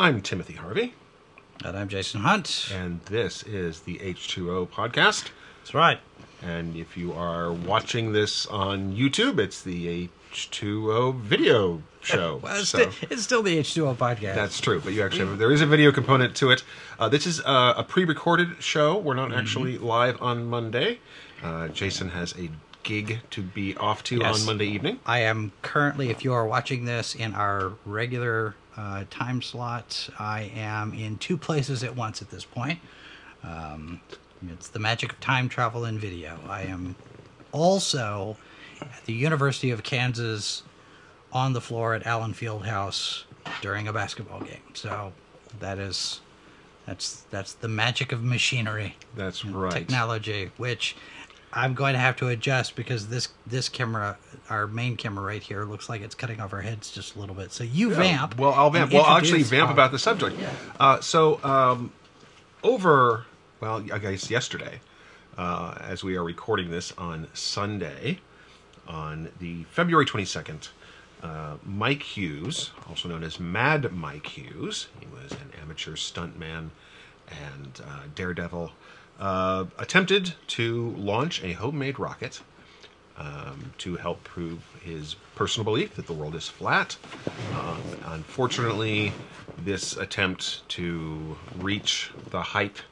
I'm Timothy Harvey, And I'm Jason Hunt. and this is the H2O podcast. That's right. And if you are watching this on YouTube, it's the H2O video show. Well, it's, So- sti- it's still the H2O podcast. That's true, but you actually have, there is a video component to it. Uh, this is uh, a pre-recorded show. We're not actually live on Monday. Uh, Jason has a gig to be off to Yes. on Monday evening. I am currently, if you are watching this in our regular uh, time slots. I am in two places at once at this point. Um, it's the magic of time travel in video. I am also at the University of Kansas on the floor at Allen Fieldhouse during a basketball game. So that is that's that's the magic of machinery That's right. technology, which I'm going to have to adjust because this this camera, our main camera right here, looks like it's cutting off our heads just a little bit. So you vamp. Well, I'll vamp. Well, I'll actually vamp our- about the subject. Uh, so, um, over, well, I guess yesterday, uh, as we are recording this on Sunday, on the February 22nd, uh, Mike Hughes, also known as Mad Mike Hughes, he was an amateur stuntman and uh, daredevil, uh, attempted to launch a homemade rocket um, to help prove his personal belief that the world is flat. Um, unfortunately, this attempt to reach the height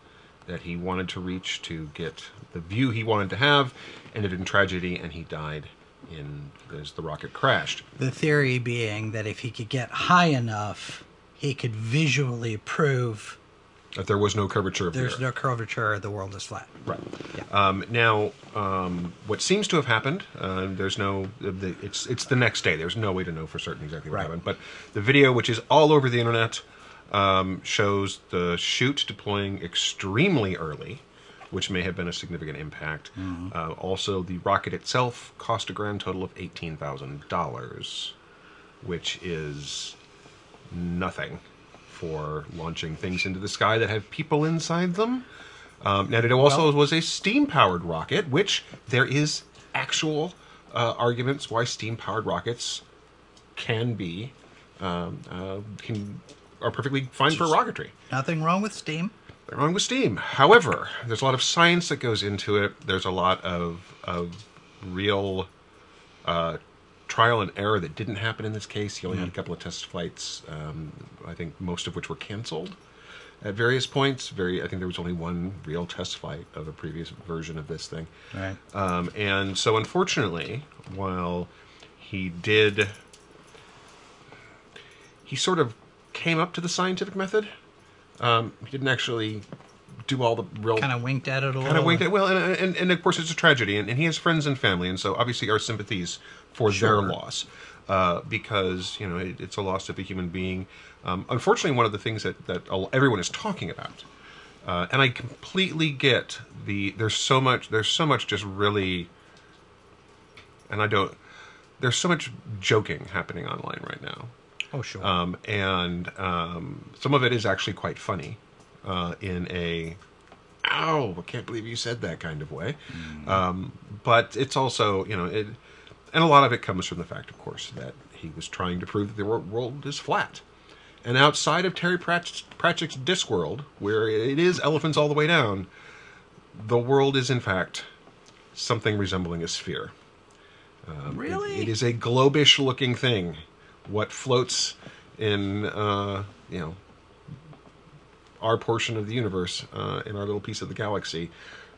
that he wanted to reach to get the view he wanted to have ended in tragedy, and he died in as the rocket crashed. The theory being that if he could get high enough, he could visually prove That there was no curvature of the there's Earth. no curvature, the world is flat. Right. Yeah. Um, now, um, what seems to have happened? Uh, there's no. The, it's it's the next day. There's no way to know for certain exactly what Right. happened. But the video, which is all over the internet, um, shows the chute deploying extremely early, which may have been a significant impact. Mm-hmm. Uh, also, the rocket itself cost a grand total of eighteen thousand dollars, which is nothing for launching things into the sky that have people inside them. Um, now, it also Well- was a steam-powered rocket, which there is actual uh, arguments why steam-powered rockets can be um, uh, can are perfectly fine for rocketry. Nothing wrong with steam. Nothing wrong with steam. However, there's a lot of science that goes into it. There's a lot of of real uh, trial and error that didn't happen in this case. He only had a couple of test flights. Um, I think most of which were canceled at various points. Very, I think there was only one real test flight of a previous version of this thing. Right. Um, and so, unfortunately, while he did, he sort of came up to the scientific method. Um, he didn't actually do all the real Kind of winked at it a little. kind of winked at. Well, and, and, and of course, it's a tragedy, and, and he has friends and family, and so obviously our sympathies for Sure. their loss, uh, because you know it, it's a loss of a human being. Um, unfortunately, one of the things that that everyone is talking about, uh, and I completely get the there's so much there's so much just really, and I don't there's so much joking happening online right now. Oh, sure. Um, and um, some of it is actually quite funny uh, in a ow i can't believe you said that kind of way um, but it's also you know it and a lot of it comes from the fact of course that he was trying to prove that the world is flat. And outside of terry Pratch- pratchett's discworld where it is elephants all the way down the world is in fact something resembling a sphere. Um, it- really? it is a globish looking thing. What floats in uh, you know our portion of the universe uh, in our little piece of the galaxy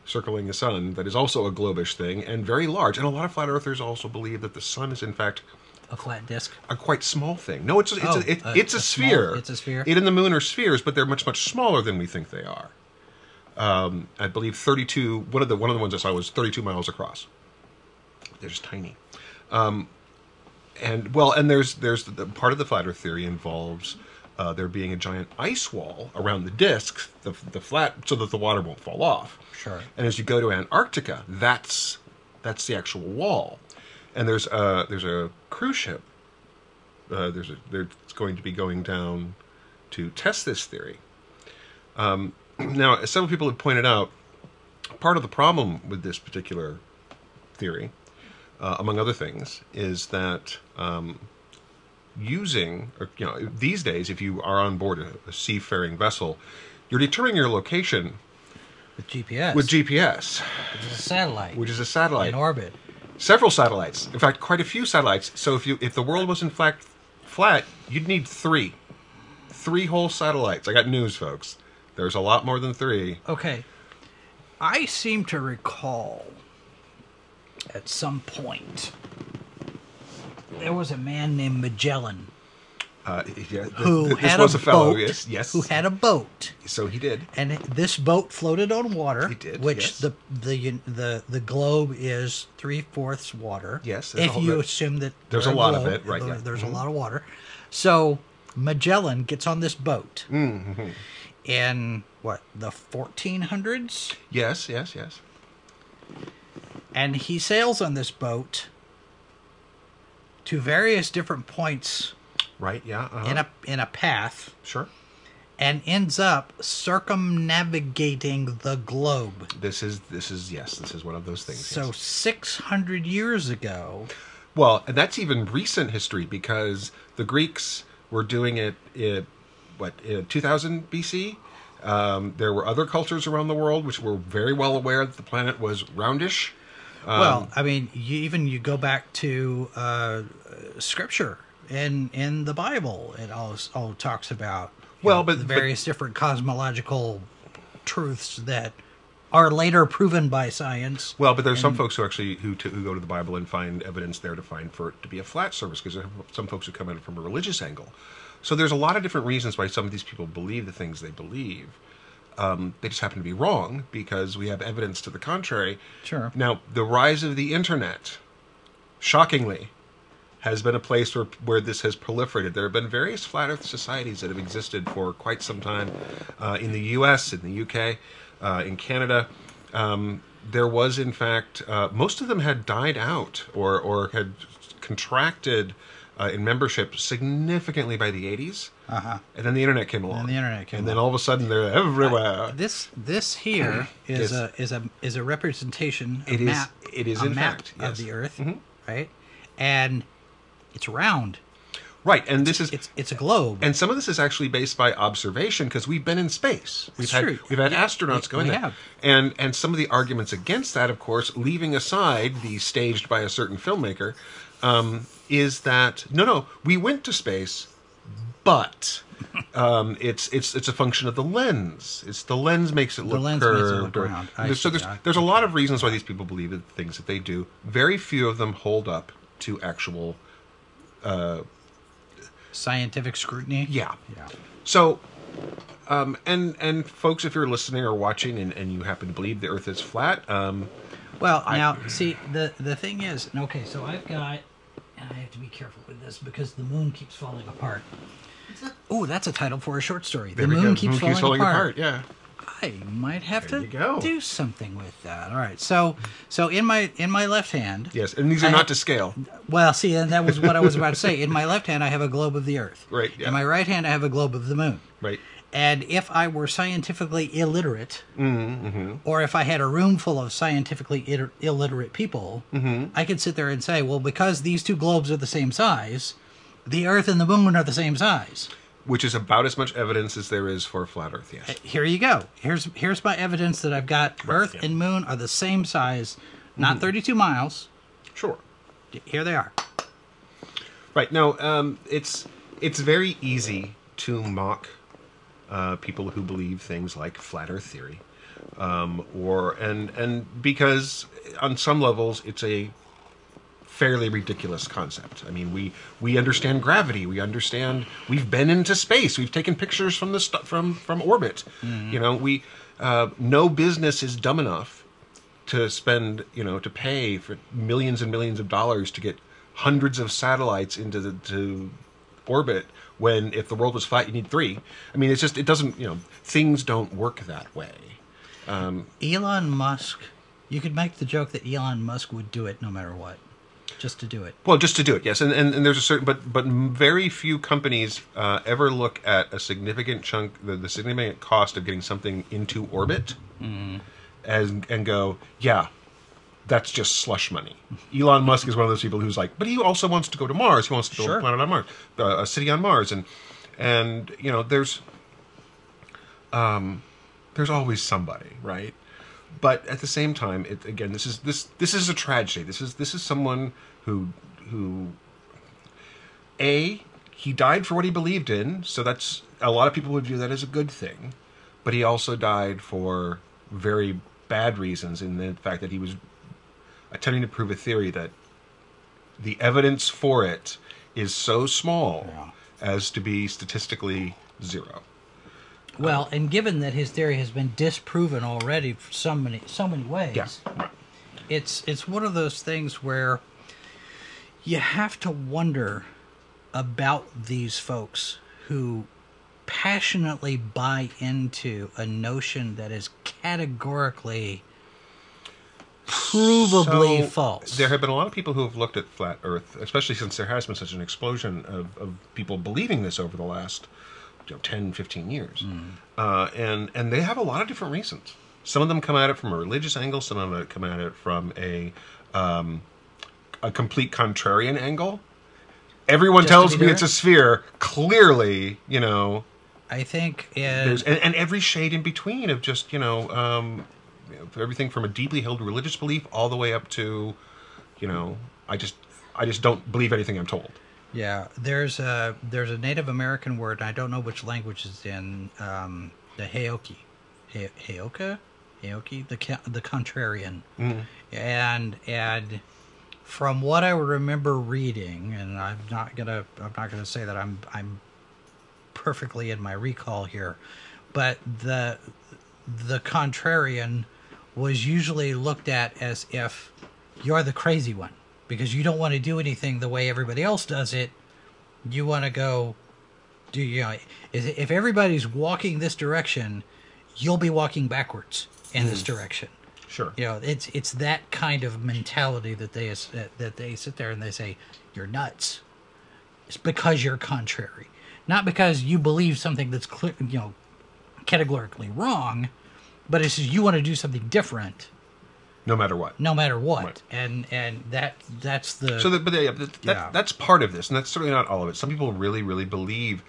circling the sun that is also a globish thing and very large. And a lot of flat earthers also believe that the sun is in fact a flat disc. a quite small thing. No it's a, it's Oh, a, it, a- it's a, a small- sphere. it's a sphere? it and the moon are spheres but they're much much smaller than we think they are. Um, i believe 32 one of the one of the ones i saw was 32 miles across. They're just tiny. Um, and well, and there's there's the, the part of the flat Earth theory involves uh, there being a giant ice wall around the disk, the the flat, so that the water won't fall off. Sure. And as you go to Antarctica, that's that's the actual wall. And there's a there's a cruise ship. Uh, there's a there's going to be going down to test this theory. Um, now, as several people have pointed out, part of the problem with this particular theory, uh, among other things, is that um, using, or, you know, these days, if you are on board a, a seafaring vessel, you're determining your location with GPS. with GPS, which is a satellite which is a satellite. in orbit. Several satellites. In fact, quite a few satellites. So if you if the world was in fact flat, you'd need three, three whole satellites. I got news, folks. There's a lot more than three. Okay. I seem to recall at some point there was a man named Magellan Uh, yeah, who th- this had was a, a fellow. boat. Yes, yes. Who had a boat, so he did. and this boat floated on water. He did, which yes. the the the the globe is three fourths water. Yes, if you bit- assume that there's a lot of it, right, there- yeah. There's Mhm. a lot of water. So Magellan gets on this boat Mm-hmm. in what the 1400s. Yes, yes, yes. and he sails on this boat to various different points Right. Yeah. Uh-huh. in a in a path sure. and ends up circumnavigating the globe. This is this is yes. This is one of those things. So yes. 600 years ago, Well, and that's even recent history because the Greeks were doing it in what in 2000 BC. Um, there were other cultures around the world which were very well aware that the planet was roundish. Um, well, I mean, you, even you go back to uh, scripture in in the Bible, it all all talks about Well, know, but- the but- various different cosmological truths that are later proven by science. Well, but there's some folks who actually who, to, who go to the Bible and find evidence there to find for it to be a flat surface because there are some folks who come at it from a religious angle. So there's a lot of different reasons why some of these people believe the things they believe. Um, they just happen to be wrong because we have evidence to the contrary. Sure. Now, the rise of the internet, shockingly, has been a place where where this has proliferated. There have been various flat Earth societies that have existed for quite some time uh, in the U.S., in the UK, uh, in Canada. Um, there was, in fact, uh, most of them had died out or or had contracted uh, in membership significantly by the 80s. Uh-huh. And then the internet came along. And the internet came And then all of a sudden they're everywhere. This this here is Yes. a is a is a representation, a It is- map, it is a in map fact, of yes. Mm-hmm. the Earth, right? And it's round. right. And this is It's it's a globe. And some of this is actually based by observation because we've been in space. We've It's had true. we've had astronauts going we there. have. And and some of the arguments against that, of course, leaving aside the staged by a certain filmmaker, um, is that no, no, we went to space, but um, it's it's it's a function of the lens. It's the lens makes it look lens makes it curved. look round. I so there's I- there's a lot of reasons why these people believe the things that they do. Very few of them hold up to actual Scientific scrutiny. yeah. Yeah. So, um, and and folks, if you're listening or watching and, and you happen to believe the Earth is flat, um, Well, now see the the thing is, okay, so I've got, and I have to be careful with this because the moon keeps falling apart. Oh, that's a title for a short story. there the moon, keeps, Moon falling apart. Yeah. I might have There to go. do something with that. All right. So so in my in my left hand, Yes, and these are I not have- to scale. well, see, and that was what I was about to say. In my left hand, I have a globe of the Earth. Right, yeah. In my right hand, I have a globe of the moon. Right. And if I were scientifically illiterate, Mm-hmm, or if I had a room full of scientifically Ill- illiterate people, Mm-hmm. I could sit there and say, well, because these two globes are the same size, the Earth and the moon are the same size. Which is about as much evidence as there is for a flat Earth. Yes. Here you go. Here's here's my evidence that I've got. Earth yeah. And moon are the same size, not 32 miles. Sure. Here they are. Right. now, Um, it's it's very easy to mock uh, people who believe things like flat Earth theory, um, or and and because on some levels it's a fairly ridiculous concept. I mean, we we understand gravity. We understand. We've been into space. We've taken pictures from the st- from from orbit. You know, we uh, no business is dumb enough to spend you know to pay for millions and millions of dollars to get hundreds of satellites into the to orbit when if the world was flat you need three i mean it's just it doesn't you know things don't work that way Elon Musk, you could make the joke that Elon Musk would do it no matter what, just to do it. well just to do it yes and and, and there's a certain but but very few companies uh, ever look at a significant chunk the, the significant cost of getting something into orbit as and go yeah that's just slush money. Elon Musk is one of those people who's like, but he also wants to go to Mars. He wants to build Sure. a planet on Mars, uh, a city on Mars, and and you know, there's um, there's always somebody, right? But at the same time, it again, this is this this is a tragedy. This is this is someone who who a he died for what he believed in, so that's a lot of people would view that as a good thing. But he also died for very bad reasons in the fact that he was attempting to prove a theory that the evidence for it is so small Yeah. as to be statistically zero. Well, and given that his theory has been disproven already for so many so many ways, Yeah. it's it's one of those things where you have to wonder about these folks who passionately buy into a notion that is categorically provably So, false. There have been a lot of people who have looked at flat Earth, especially since there has been such an explosion of, of people believing this over the last you know, 10, 15 years. Uh, and, and they have a lot of different reasons. Some of them come at it from a religious angle, some of them come at it from a, um, a complete contrarian angle. Everyone Just tells me there? it's a sphere. Clearly, you know, I think in, and, and every shade in between of just you know, um, you know, everything from a deeply held religious belief all the way up to you know i just i just don't believe anything i'm told Yeah, there's a there's a Native American word. and I don't know which language it's in. Um, the Heoki, He- Heoka, Heoki, the the contrarian, and and from what I remember reading, and I'm not gonna I'm not gonna say that I'm I'm perfectly in my recall here, but the the contrarian was usually looked at as if you're the crazy one because you don't want to do anything the way everybody else does it. You want to go do you know if everybody's walking this direction, you'll be walking backwards in this hmm. direction. sure You know, it's it's that kind of mentality that they that they sit there and they say you're nuts. It's because you're contrary, not because you believe something that's clear, you know, categorically wrong, but it's you want to do something different no matter what no matter what. Right. And and that that's the so that, but yeah, that, that, Yeah. that's part of this and that's certainly not all of it some people really really believe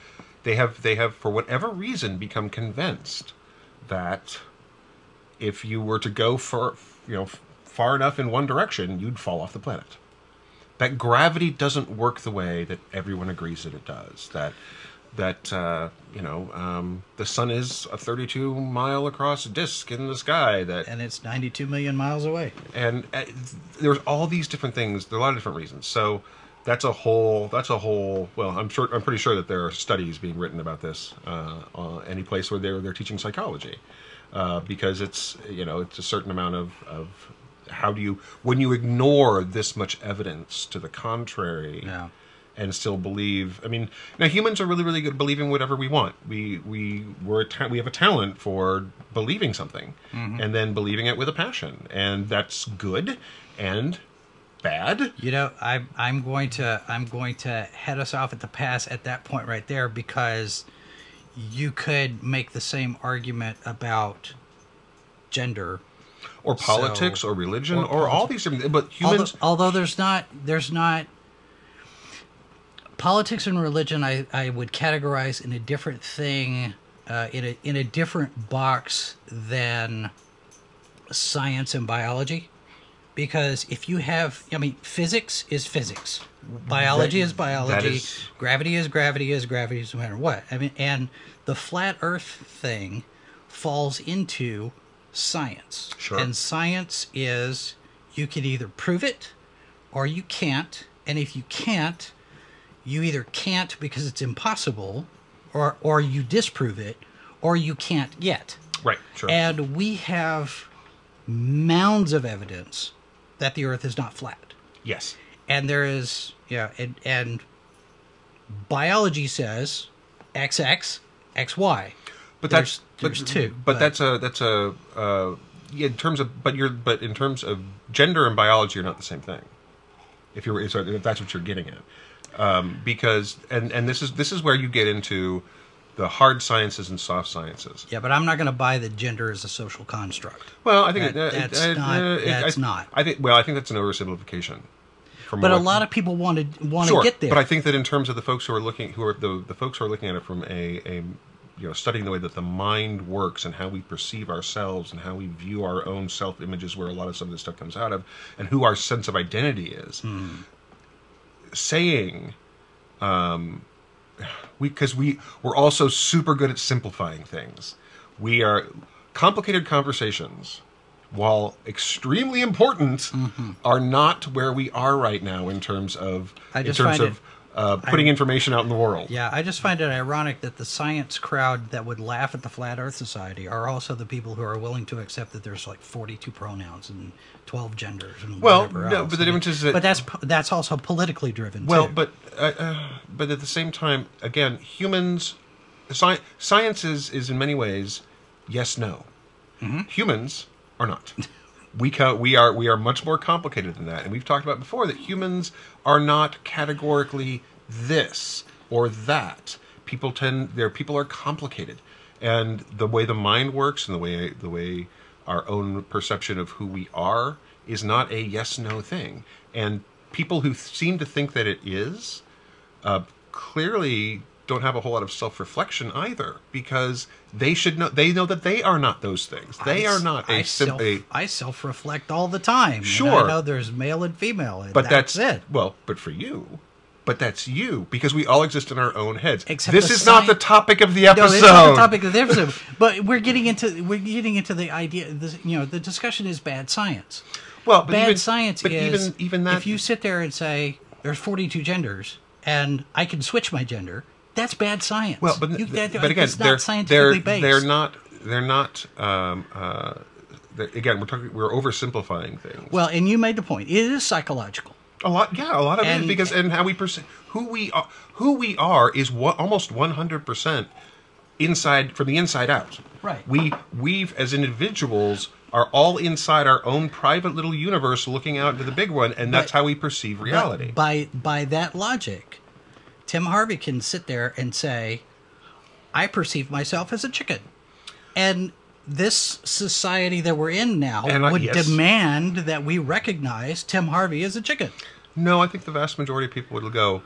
they have they have for whatever reason become convinced that if you were to go for you know far enough in one direction you'd fall off the planet that gravity doesn't work the way that everyone agrees that it does that that uh, you know um, the sun is a 32 mile across disk in the sky that and it's 92 million miles away. and uh, there's all these different things there are a lot of different reasons so that's a whole that's a whole well i'm sure i'm pretty sure that there are studies being written about this uh, any place where they're they're teaching psychology uh, because it's you know it's a certain amount of of how do you when you ignore this much evidence to the contrary Yeah. And still believe. I mean, now humans are really, really good at believing whatever we want. We we we're a ta- we have a talent for believing something mm-hmm. and then believing it with a passion, and that's good and bad. You know, I'm I'm going to I'm going to head us off at the pass at that point right there because you could make the same argument about gender Or politics, So- or religion, or or, all these different. But humans, although, although there's not there's not politics and religion I, I would categorize in a different thing uh, in a in a different box than science and biology. Because if you have I mean physics is physics. Biology That- is biology. is- gravity is gravity is gravity is no matter what. I mean and the flat earth thing falls into science. Sure. and science is you can either prove it or you can't. And if you can't you either can't because it's impossible or or you disprove it or you can't yet right? Sure. and we have mounds of evidence that the earth is not flat yes. and there is yeah and, and biology says xx xy But There's- that's there's but, two, But, but- that's a that's a uh, yeah. In terms of but you're but in terms of gender and biology are not the same thing. If you're so if that's what you're getting at, um, because and and this is this is where you get into the hard sciences and soft sciences. Yeah, but I'm not going to buy that gender is a social construct. Well, I think That- it- that's it- not- that's I, not. I think. Well, I think that's an oversimplification. But a lot of people want to want to sure, get there. but I think that in terms of the folks who are looking, who are the the folks who are looking at it from a, a you know studying the way that the mind works and how we perceive ourselves and how we view our own self images, where a lot of some of this stuff comes out of, and who our sense of identity is. Hmm. Saying, um, we because we we're also super good at simplifying things. We are complicated conversations. While extremely important, are not where we are right now in terms of Mm-hmm. I in terms of uh, putting information out in the world. yeah, I just find it ironic that the science crowd that would laugh at the Flat Earth Society are also the people who are willing to accept that there's like 42 pronouns and 12 genders and Well, whatever no, else. but the I difference is that- but that's that's also politically driven. Well, too. but uh, uh, but at the same time, again, humans, sci- science is, is in many ways yes no. Mm-hmm. Humans are not. we we are we are much more complicated than that, and we've talked about before that humans are not categorically this or that. People tend their people are complicated, and the way the mind works and the way the way our own perception of who we are is not a yes no thing. And people who seem to think that it is uh, clearly don't have a whole lot of self reflection either because they should know they know that they are not those things. They I are not I a sim- self, a I self reflect all the time. Sure. I know there's male and female. And but that's, that's, it. Well, but for you, but that's you because we all exist in our own heads. Except this is not the topic of the episode No, it's not the topic of the episode. but we're getting into we're getting into the idea. This, you know, the discussion is bad science. Well, but bad even, science but is even even that if you sit there and say there's 42 genders and I can switch my gender, that's bad science. Well, but You- that- but again, it's they're not scientifically they're based. they're not they're not. Um, uh, they're, again, we're talking we're oversimplifying things. Well, and you made the point. It is psychological. a lot, yeah, a lot of it And- is because and how we perceive who we are. Who we are is what almost one hundred percent inside from the inside out. Right. We we've as individuals are all inside our own private little universe, looking out into the big one, and that's But- how we perceive reality. By by that logic, Tim Harvey can sit there and say, "I perceive myself as a chicken," and this society that we're in now I- would yes. demand that we recognize Tim Harvey as a chicken. No, I think the vast majority of people would go,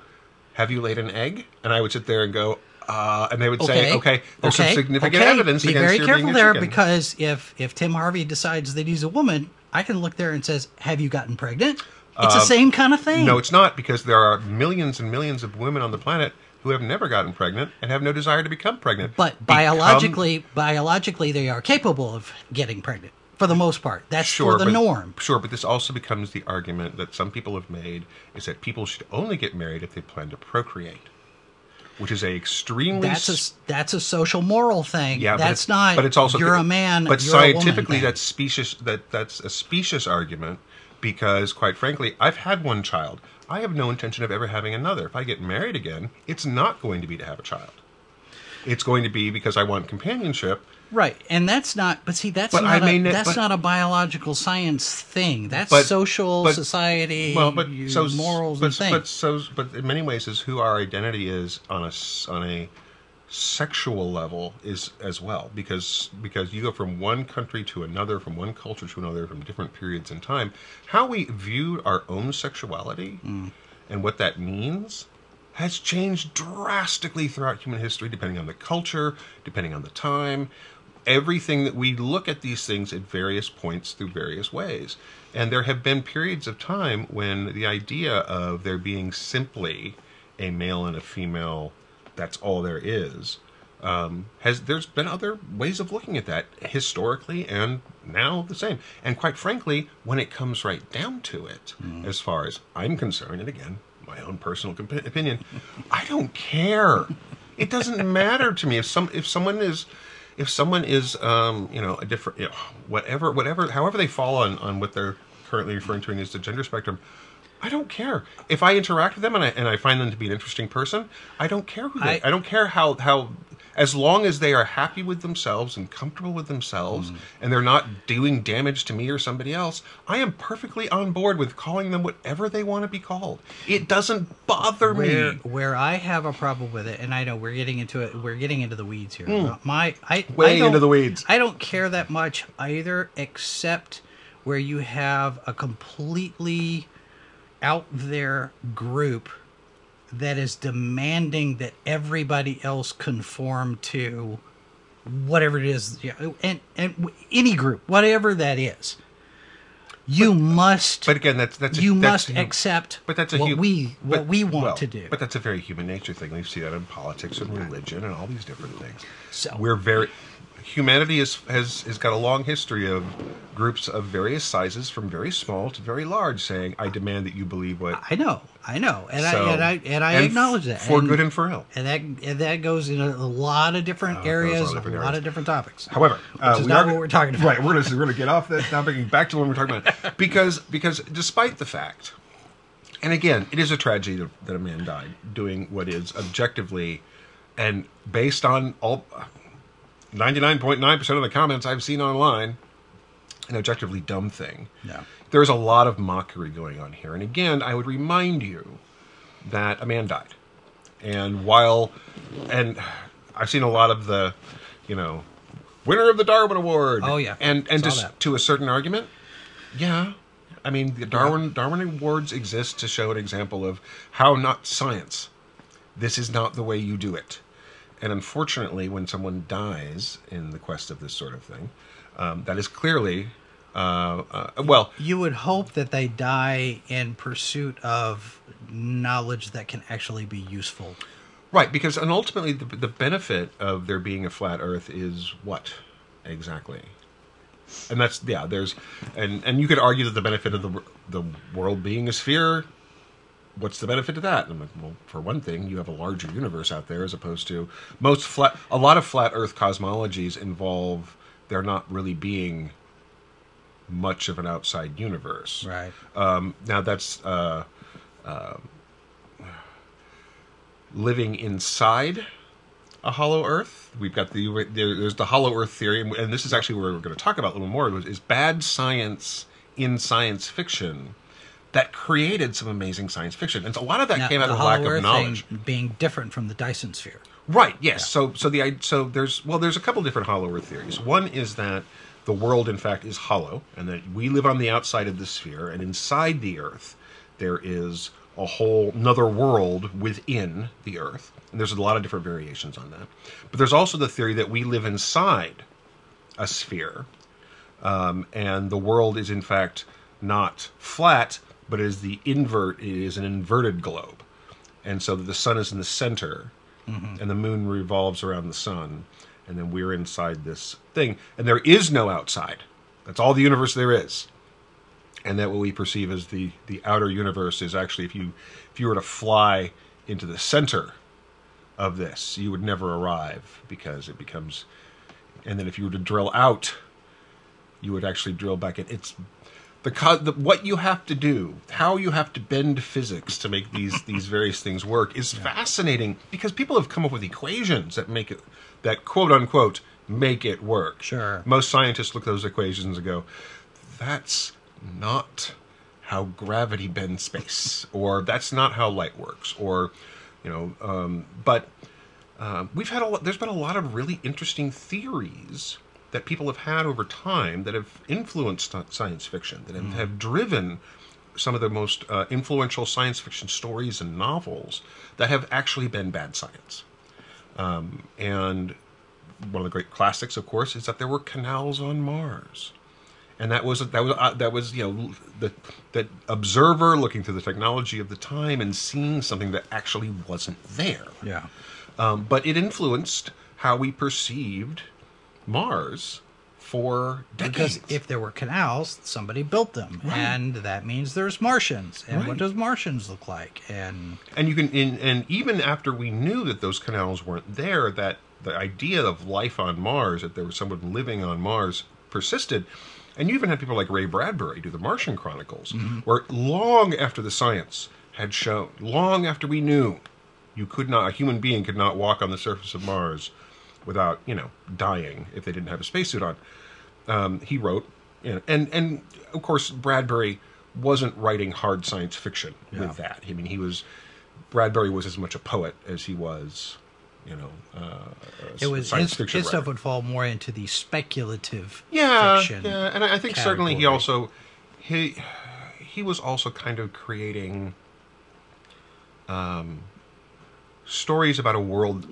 "Have you laid an egg?" And I would sit there and go, uh, and they would say, "Okay, there's some significant okay. evidence Be against very careful there chicken." because if if Tim Harvey decides that he's a woman, I can look there and says, "Have you gotten pregnant?" It's the same kind of thing. Um, no, it's not because there are millions and millions of women on the planet who have never gotten pregnant and have no desire to become pregnant. But Become- biologically, biologically, they are capable of getting pregnant for the most part. That's sure, the but, norm. Sure, but this also becomes the argument that some people have made is that people should only get married if they plan to procreate, which is a extremely That's a that's a social moral thing. Yeah, that's not. But it's also you're a man. But you're a woman scientifically, that's specious. That that's a specious argument because, quite frankly, I've had one child. I have no intention of ever having another. If I get married again, it's not going to be to have a child. It's going to be because I want companionship. right, and that's not. But see, that's But not. A, ne- that's but- not a biological science thing. That's But- social society. Well, but you- so morals but, and things. But so, but in many ways, is who our identity is on a on a sexual level is as well because because you go from one country to another from one culture to another from different periods in time. How we view our own sexuality mm. and what that means has changed drastically throughout human history depending on the culture depending on the time. Everything that we look at these things at various points through various ways. And there have been periods of time when the idea of there being simply a male and a female that's all there is. Um, has there's been other ways of looking at that historically and now the same. And quite frankly when it comes right down to it as far as i'm concerned and again my own personal opinion i don't care. It doesn't matter to me if some if someone is if someone is um, you know a different you know, whatever whatever however they fall on on what they're currently referring to as the gender spectrum I don't care if I interact with them and I and I find them to be an interesting person. I don't care who they. I- I, don't care how how as long as they are happy with themselves and comfortable with themselves mm. and they're not doing damage to me or somebody else, I am perfectly on board with calling them whatever they want to be called. It doesn't bother where me. where I have a problem with it, and I know we're getting into it. We're getting into the weeds here. Mm. My I. Way I into the weeds. I don't care that much either, except where you have a completely out there group that is demanding that everybody else conform to whatever it is, yeah, and and any group, whatever that is. You must. But again, that's that's a- you that's must accept But that's a what hu- we what but- we want well, to do. But that's a very human nature thing. We see that in politics and religion and all these different things. So- we're very humanity is, has has got a long history of groups of various sizes, from very small to very large, saying, "I demand that you believe what." I know, I know, and So- I and I and I and acknowledge that for and, good and for ill. and that and that goes in a, a lot of different goes areas, a different lot areas. of different topics. However, uh, is we not are- what we're talking about. Right, we're gonna we're gonna get off that topic and back to what we're talking about because because despite the fact, and again, it is a tragedy that, that a man died doing what is objectively and based on all ninety nine point nine percent of the comments I've seen online, an objectively dumb thing. Yeah. There's a lot of mockery going on here, and again, I would remind you that a man died, and while and I've seen a lot of the, you know, winner of the Darwin Award. Oh, yeah. and and Saw to, that. to a certain argument, yeah. I mean, the Darwin Darwin Awards exist to show an example of how not science. This is not the way you do it. And unfortunately, when someone dies in the quest of this sort of thing, um, that is clearly, uh, uh, well, You would hope that they die in pursuit of knowledge that can actually be useful. Right, because and ultimately the, the benefit of there being a flat Earth is what exactly, and that's yeah. There's and and you could argue that the benefit of the the world being a sphere. What's the benefit of that? And I'm like, well, for one thing, you have a larger universe out there as opposed to most flat. A lot of flat Earth cosmologies involve there not really being much of an outside universe. Right. Um, now that's uh, um, living inside a hollow Earth. We've got the there, there's the hollow Earth theory, and, and this is actually where we're going to talk about a little more. Is bad science in science fiction that created some amazing science fiction, and so a lot of that Now, came out the of lack of knowledge. being different from the Dyson sphere. Right. Yes. So so the so there's well there's a couple different hollow Earth theories. One is that the world in fact is hollow, and that we live on the outside of the sphere, and inside the Earth there is a whole another world within the Earth. And there's a lot of different variations on that. But there's also the theory that we live inside a sphere, um, and the world is in fact not flat, but is the invert. It is an inverted globe, and so the sun is in the center, mm-hmm. and the moon revolves around the sun, and then we're inside this thing, and there is no outside. That's all the universe there is, and that what we perceive as the the outer universe is actually if you if you were to fly into the center of this, you would never arrive because it becomes, and then if you were to drill out you would actually drill back in. It's the, co- the what you have to do, how you have to bend physics to make these these various things work is fascinating because people have come up with equations that make it that quote unquote make it work. Sure. Most scientists look at those equations and go, "That's not how gravity bends space," or "That's not how light works," or you know. Um, but um, we've had a lot, there's been a lot of really interesting theories that people have had over time that have influenced science fiction that have, have driven some of the most uh, influential science fiction stories and novels that have actually been bad science. Um, and one of the great classics of course is that there were canals on mars. And that was that was uh, that was you know the the observer looking through the technology of the time and seeing something that actually wasn't there. Yeah. um, but it influenced how we perceived Mars for decades. Because if there were canals, somebody built them, and that means there's Martians. And Right. what does Martians look like? And and you can, in, and even after we knew that those canals weren't there, that the idea of life on Mars, that there was someone living on Mars, persisted. And you even had people like Ray Bradbury do the Martian Chronicles, mm-hmm. where long after the science had shown, long after we knew you could not, a human being could not walk on the surface of Mars, without you know dying if they didn't have a spacesuit on. Um, he wrote, you know, and and of course Bradbury wasn't writing hard science fiction Yeah. with that. I mean, he was Bradbury was as much a poet as he was, you know, uh, It was science his, fiction his writer. stuff would fall more into the speculative yeah, fiction. yeah, and I I think certainly he also he he was also kind of creating um, stories about a world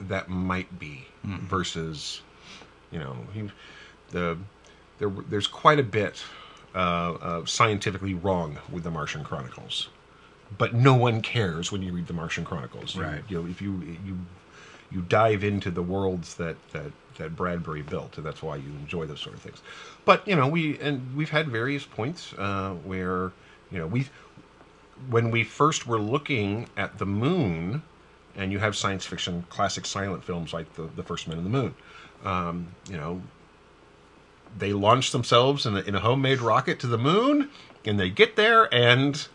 that might be Mm-hmm. versus you know he the there there's quite a bit uh, uh, scientifically wrong with the Martian Chronicles, but no one cares when you read the Martian Chronicles. You- Right. You, know, if you you you dive into the worlds that that that Bradbury built, and that's why you enjoy those sort of things. But you know, we and we've had various points uh, where you know we when we first were looking at the moon, and you have science fiction classic silent films like the the First Men in the Moon, um, you know. They launch themselves in a, in a homemade rocket to the moon, and they get there, and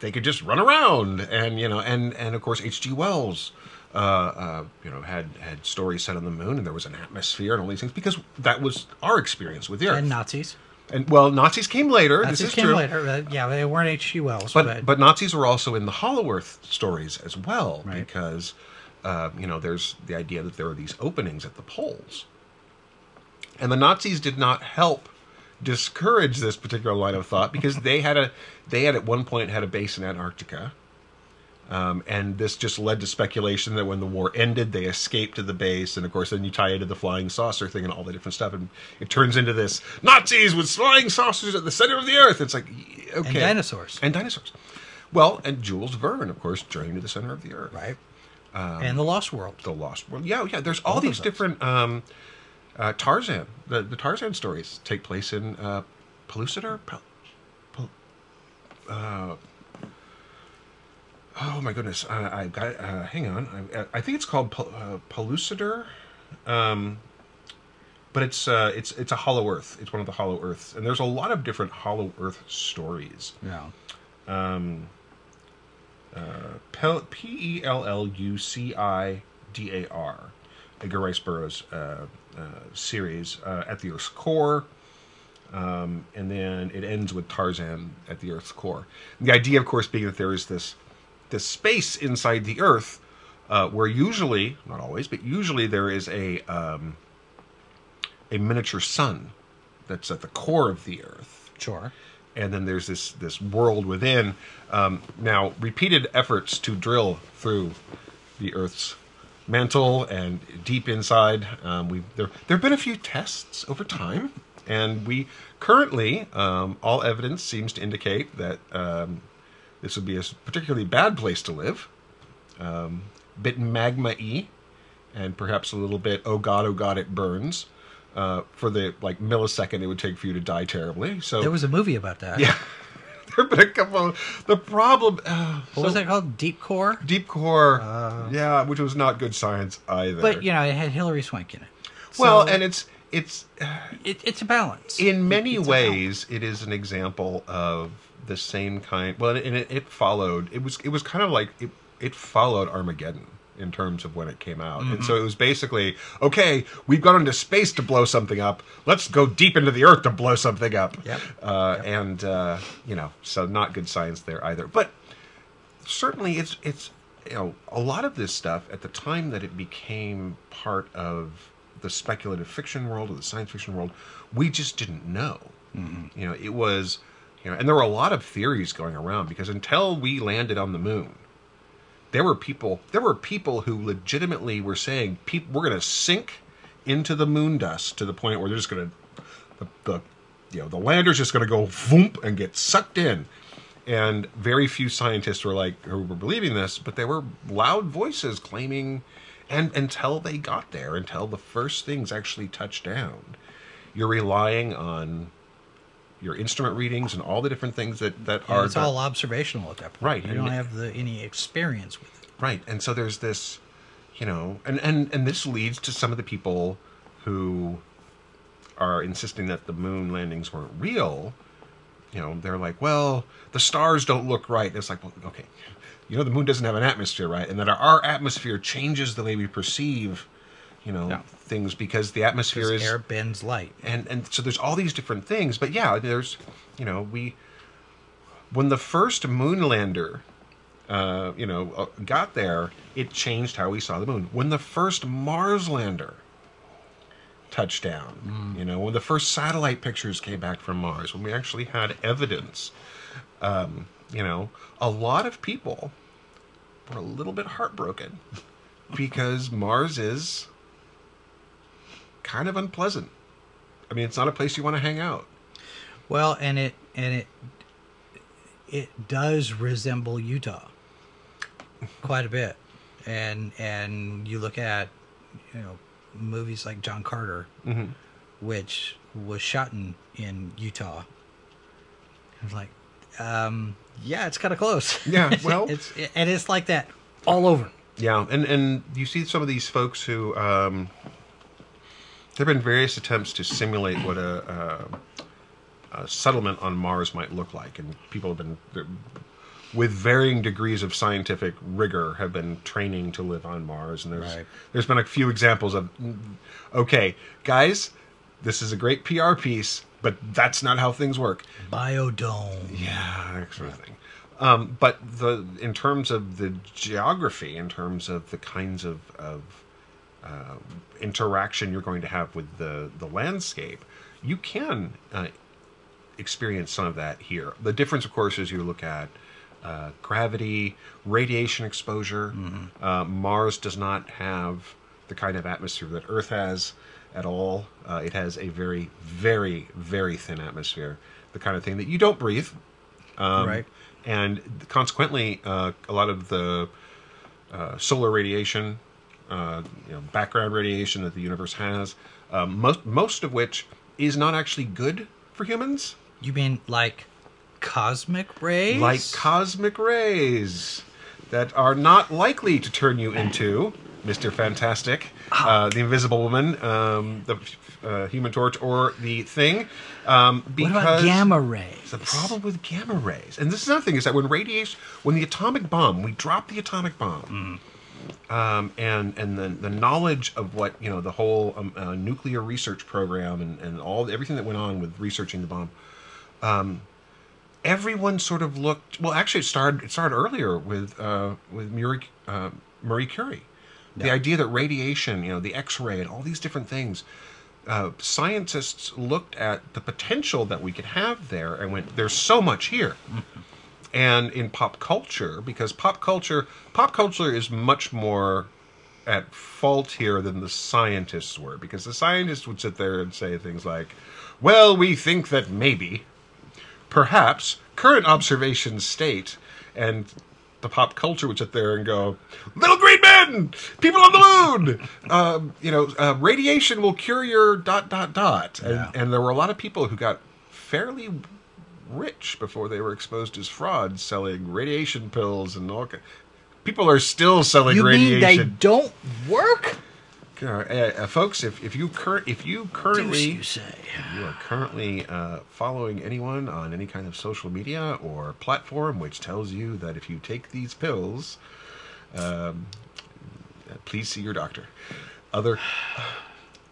they could just run around and you know and and of course hg wells uh, uh, you know had had stories set on the moon and there was an atmosphere and all these things because that was our experience with the earth and Nazis. And well nazis came later Nazis this is came true later. but yeah, they weren't H.G. Wells, but but, but nazis were also in the hollow earth stories as well Right. because uh, you know there's the idea that there are these openings at the poles and the nazis did not help discourage this particular line of thought because they had a they had at one point had a base in antarctica um, and this just led to speculation that when the war ended, they escaped to the base, and of course, then you tie into the flying saucer thing and all the different stuff, and it turns into this Nazis with flying saucers at the center of the earth. It's like, okay, and dinosaurs, and dinosaurs. Well, and Jules Verne, of course, journeyed to the center of the earth. right? Um, and the Lost World. The Lost World. Yeah, yeah. There's all of these different um, uh, Tarzan. The, the Tarzan stories take place in uh, Pellucidar. Pel- Pel- uh, oh my goodness! I, I've got. Uh, hang on. I, I think it's called uh, Pellucidar. Um, but it's uh, it's it's a Hollow Earth. It's one of the Hollow Earths, and there's a lot of different Hollow Earth stories. Yeah. Pel- P E L L U C I D A R, Edgar Rice Burroughs uh, uh, series uh, at the Earth's core, um, and then it ends with Tarzan at the Earth's core. the idea, of course, being that there is this this space inside the Earth uh, where usually, not always, but usually there is a um, a miniature sun that's at the core of the Earth Sure. and then there's this this world within. Um, now, repeated efforts to drill through the Earth's mantle and deep inside. Um, we there there have been a few tests over time, and we currently um, all evidence seems to indicate that um, this would be a particularly bad place to live. Um, bit magma y, and perhaps a little bit oh god oh god it burns. Uh, for the like millisecond it would take for you to die terribly. So There was a movie about that. yeah, there have been a couple. The problem. Uh, What was that called? Deep Core. Deep core. Uh, yeah, which was not good science either. But you know, it had Hilary Swank in it. well, and it's it's it, it's a balance. in many It's ways it is an example of the same kind. Well, and it, it followed. It was it was kind of like it it followed Armageddon in terms of when it came out. And Mm-hmm. so it was basically, okay, we've gone into space to blow something up. Let's go deep into the earth to blow something up. Yep. Uh, And, uh, you know, so not good science there either. But certainly it's, it's, you know, a lot of this stuff at the time that it became part of the speculative fiction world or the science fiction world, we just didn't know. You know, it was, you know, and there were a lot of theories going around because until we landed on the moon, there were people there were people who legitimately were saying we're going to sink into the moon dust to the point where they're just going to the, the you know the lander's just going to go voomp and get sucked in. And very few scientists were like who were believing this but there were loud voices claiming and until they got there until the first things actually touched down you're relying on your instrument readings and all the different things that that Yeah, are it's all observational at that point. Right, You don't have the, any experience with it. Right. And so there's this, you know, and, and, and this leads to some of the people who are insisting that the moon landings weren't real. You know, they're like, well, the stars don't look right. And it's like, well, okay, you know, the moon doesn't have an atmosphere, right? And that our, our atmosphere changes the way we perceive you know Yeah. things because the atmosphere is air bends light. and and so there's all these different things but yeah there's you know we when the first moonlander uh, you know uh, got there it changed how we saw the moon when the first mars lander touched down you know when the first satellite pictures came back from mars when we actually had evidence um, you know a lot of people were a little bit heartbroken because mars is kind of unpleasant I mean, it's not a place you want to hang out. Well, and it and it it does resemble Utah quite a bit, and and you look at you know movies like John Carter, Mhm. which was shot in in Utah. I was like, um, yeah, it's kind of close. Yeah, well- it's and it's like that all over. Yeah, and and you see some of these folks who um, there have been various attempts to simulate what a, a, a settlement on Mars might look like, and people have been with varying degrees of scientific rigor have been training to live on Mars, and there's Right. there's been a few examples of okay, guys, this is a great PR piece, but that's not how things work. Biodome. Yeah, that sort of thing. Um, but the in terms of the geography, in terms of the kinds of, of uh, interaction you're going to have with the the landscape, you can uh, experience some of that here. The difference, of course, is you look at uh, gravity, radiation exposure. Uh, Mars does not have the kind of atmosphere that Earth has at all. Uh, it has a very, very, very thin atmosphere, the kind of thing that you don't breathe. Um, Right. And consequently, uh, a lot of the uh, solar radiation, uh, you know, background radiation that the universe has, um, most most of which is not actually good for humans, You mean like cosmic rays? like cosmic rays that are not likely to turn you into Mister Fantastic, uh, the Invisible Woman, um, the uh, Human Torch, or the Thing, um, what about gamma rays? the problem with gamma rays, and this is another thing, is that when radiation, when the atomic bomb, we drop the atomic bomb, um, and and the the knowledge of what you know, the whole um, uh, nuclear research program and and all everything that went on with researching the bomb, um, everyone sort of looked. Well, actually, it started it started earlier with uh, with Marie uh, Marie Curie. The idea that radiation, you know, the X-ray and all these different things, uh, scientists looked at the potential that we could have there and went, "There's so much here." And in pop culture, because pop culture, pop culture is much more at fault here than the scientists were, because the scientists would sit there and say things like, "Well, we think that maybe." perhaps current observations state and the pop culture would sit there and go little green men people on the moon um, you know uh, radiation will cure your dot dot dot and, Yeah. and there were a lot of people who got fairly rich before they were exposed as frauds selling radiation pills and all people are still selling radiation. you mean they don't work? uh, uh, folks if, if you cur- if you currently you say. you are currently uh, following anyone on any kind of social media or platform which tells you that if you take these pills, um, please see your doctor. Other,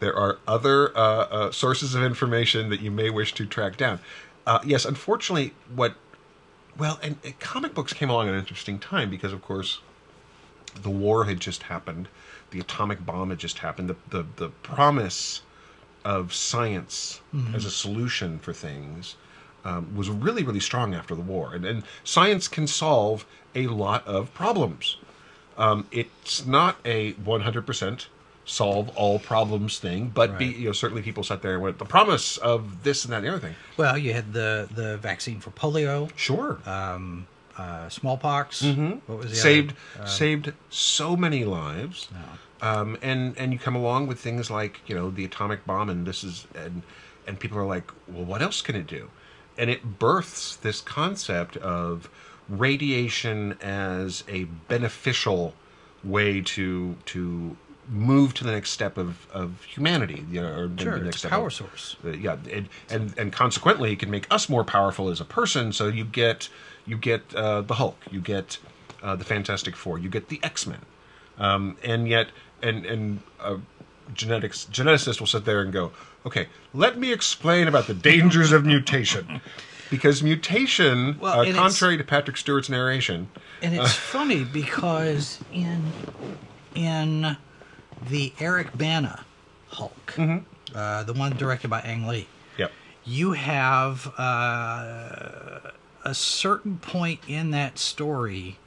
there are other uh, uh, sources of information that you may wish to track down. Uh, yes, unfortunately, what well, and, and comic books came along at an interesting time because, of course, the war had just happened, the atomic bomb had just happened, the the, the promise of science as a solution for things um, was really really strong after the war, and, and science can solve a lot of problems. Um, it's not a one hundred percent solve all problems thing, but be, you know certainly people sat there with the promise of this and that and the other thing. Well, you had the the vaccine for polio, Sure, um, uh, smallpox. Mm-hmm. What was the saved other? Uh, saved so many lives. no. um, and and you come along with things like you know the atomic bomb and this is and and people are like well what else can it do and it births this concept of radiation as a beneficial way to to move to the next step of, of humanity you know, or the- Sure, the next step power of- source. uh, yeah, and, and and consequently, it can make us more powerful as a person. So you get you get uh, the Hulk, you get uh, the Fantastic Four, you get the X Men, um, and yet and and uh, genetics geneticist will sit there and go, "Okay, let me explain about the dangers of mutation." Because mutation, Well, uh, contrary to Patrick Stewart's narration, And it's funny because in in the Eric Bana Hulk, uh, the one directed by Ang Lee, yep, you have uh, a certain point in that story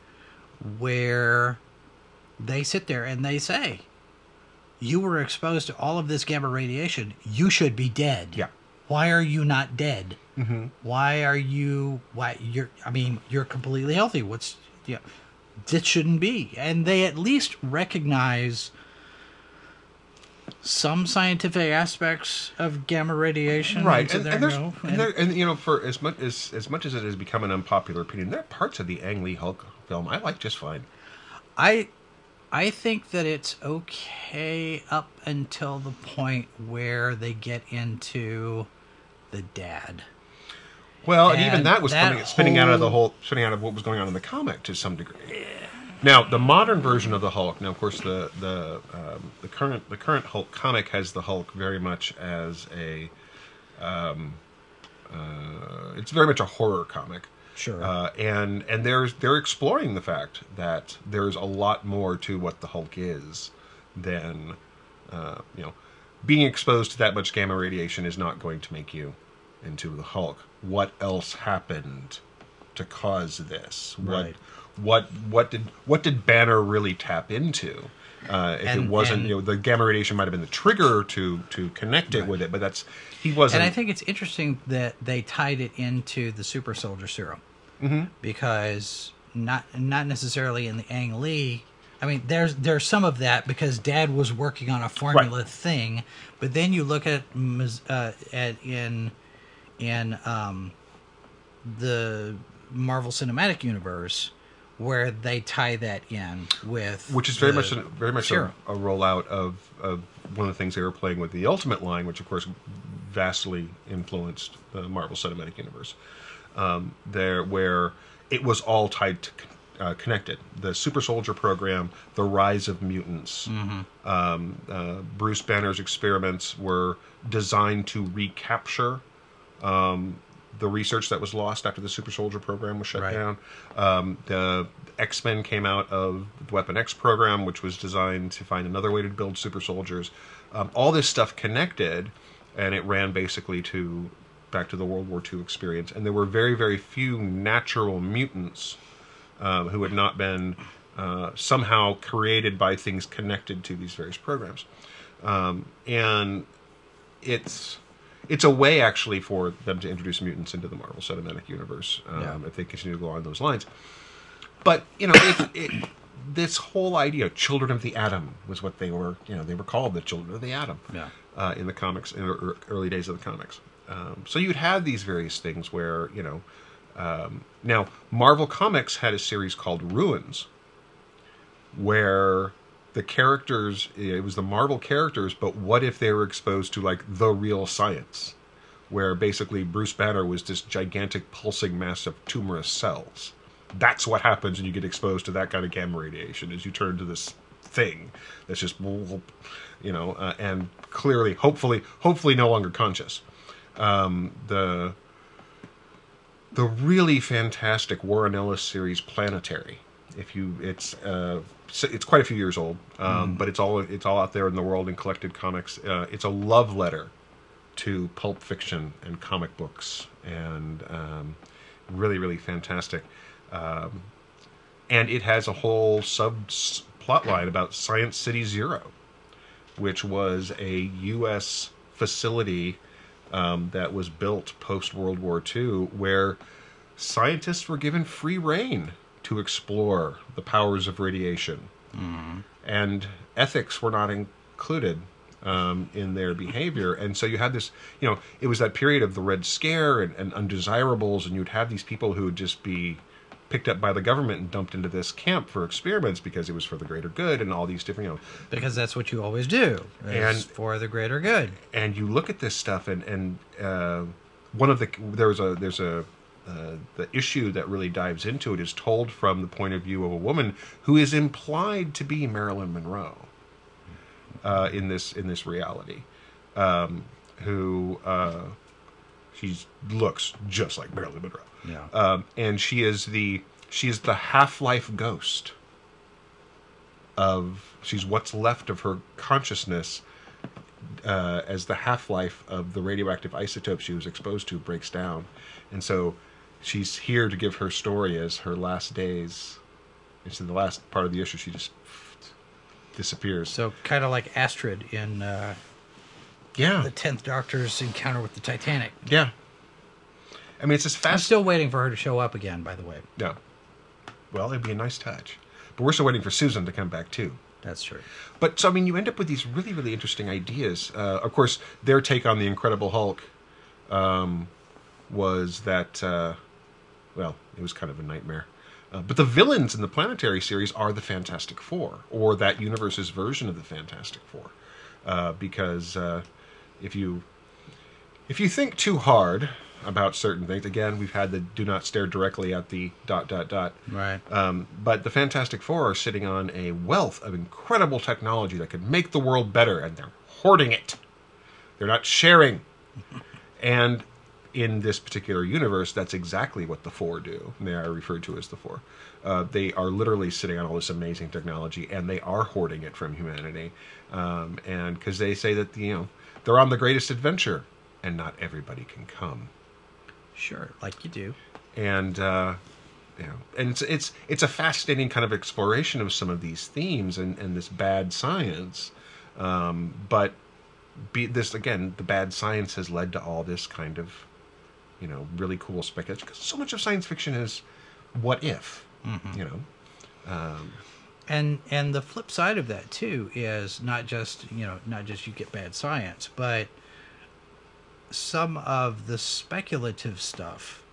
where they sit there and they say, "You were exposed to all of this gamma radiation. You should be dead. Yeah. Why are you not dead? Mm-hmm. Why are you? Why you're? I mean, you're completely healthy. What's yeah? This shouldn't be." And they at least recognize some scientific aspects of gamma radiation. right, and, there and there's you go. and, there, and you know, for as much as as much as it has become an unpopular opinion, there are parts of the Ang Lee Hulk film I like just fine. I I think that it's okay up until the point where they get into the dad. Well, and, even that was that coming, spinning out of the whole- whole, spinning out of what was going on in the comic to some degree. Now, the modern version of the Hulk. Now, of course, the the um, the current the current Hulk comic has the Hulk very much as a, um, uh, it's very much a horror comic. Sure. Uh, and and there's they're exploring the fact that there's a lot more to what the Hulk is than uh, you know being exposed to that much gamma radiation is not going to make you into the Hulk. What else happened to cause this? Right. What what what did what did Banner really tap into? Uh, if it wasn't, and- you know, the gamma radiation might have been the trigger to to connect it with it, but that's he wasn't. and I think it's interesting that they tied it into the super soldier serum. Mm-hmm. Because not not necessarily in the Ang Lee I mean, there's there's some of that because Dad was working on a formula thing, but then you look at uh, at in in um, the Marvel Cinematic Universe where they tie that in with which is very the much a, very much a, a rollout of, of one of the things they were playing with the Ultimate line, which of course vastly influenced the Marvel Cinematic Universe. Um, there, where it was all tied to uh, connected. The Super Soldier program, the rise of mutants. Um, uh, Bruce Banner's experiments were designed to recapture um, the research that was lost after the Super Soldier program was shut Right. down. Um, the X Men came out of the Weapon X program, which was designed to find another way to build super soldiers. Um, all this stuff connected, and it ran basically to back to the World War II experience. And there were very, very few natural mutants um, who had not been uh, somehow created by things connected to these various programs. Um, and it's it's a way actually for them to introduce mutants into the Marvel Cinematic Universe um, Yeah. if they continue to go on those lines. But you know, it, it, this whole idea, "Children of the Atom," was what they were. You know, they were called the Children of the Atom Yeah. uh, in the comics in the early days of the comics. Um, so you'd have these various things where you know. Um, now, Marvel Comics had a series called Ruins, where the characters it was the Marvel characters, but what if they were exposed to like the real science, where basically Bruce Banner was this gigantic pulsing mass of tumorous cells. That's what happens when you get exposed to that kind of gamma radiation. Is you turn to this thing that's just, you know, uh, and clearly, hopefully, hopefully, no longer conscious. Um, the the really fantastic Warren Ellis series Planetary. If you, it's uh, it's quite a few years old, um, but it's all it's all out there in the world in collected comics. Uh, it's a love letter to pulp fiction and comic books, and um, really really fantastic. Um, and it has a whole sub plot line about Science City Zero, which was a U.S. facility um, that was built post World War II, where scientists were given free reign to explore the powers of radiation, and ethics were not included um, in their behavior. And so you had this, you know, it was that period of the Red Scare and, and undesirables, and you'd have these people who would just be picked up by the government and dumped into this camp for experiments because it was for the greater good and all these different, you know, Because that's what you always do. And- for the greater good. and you look at this stuff and and uh, one of the there's a there's a uh, the issue that really dives into it is told from the point of view of a woman who is implied to be Marilyn Monroe. uh, in this in this reality, um, who uh, she looks just like Marilyn Monroe. Yeah. Um, and she is the she is the half life ghost of she's what's left of her consciousness uh, as the half life of the radioactive isotope she was exposed to breaks down, and so she's here to give her story as her last days. And so the last part of the issue, she just disappears. So kind of like Astrid in uh, yeah, the Tenth Doctor's encounter with the Titanic. yeah. I mean, it's just I'm still waiting for her to show up again. By the way, yeah. Well, it'd be a nice touch, but we're still waiting for Susan to come back too. that's true. But so I mean, you end up with these really, really interesting ideas. Uh, of course, their take on the Incredible Hulk um, was that, uh, well, it was kind of a nightmare. Uh, but the villains in the Planetary series are the Fantastic Four, or that universe's version of the Fantastic Four, uh, because uh, if you if you think too hard about certain things, again, we've had the do not stare directly at the dot dot dot. Right. Um, but the Fantastic Four are sitting on a wealth of incredible technology that could make the world better, and they're hoarding it. They're not sharing. And in this particular universe, that's exactly what the Four do. They are referred to as the Four. Uh, they are literally sitting on all this amazing technology, and they are hoarding it from humanity. Um, and because they say that you know they're on the greatest adventure, and not everybody can come Sure, like you do. and uh, you know, and it's it's it's a fascinating kind of exploration of some of these themes and, and this bad science. Um, but be this again, the bad science has led to all this kind of, you know, really cool speculation. Because so much of science fiction is, what if, mm-hmm. you know, um, And and the flip side of that too is not just you know not just you get bad science, but some of the speculative stuff,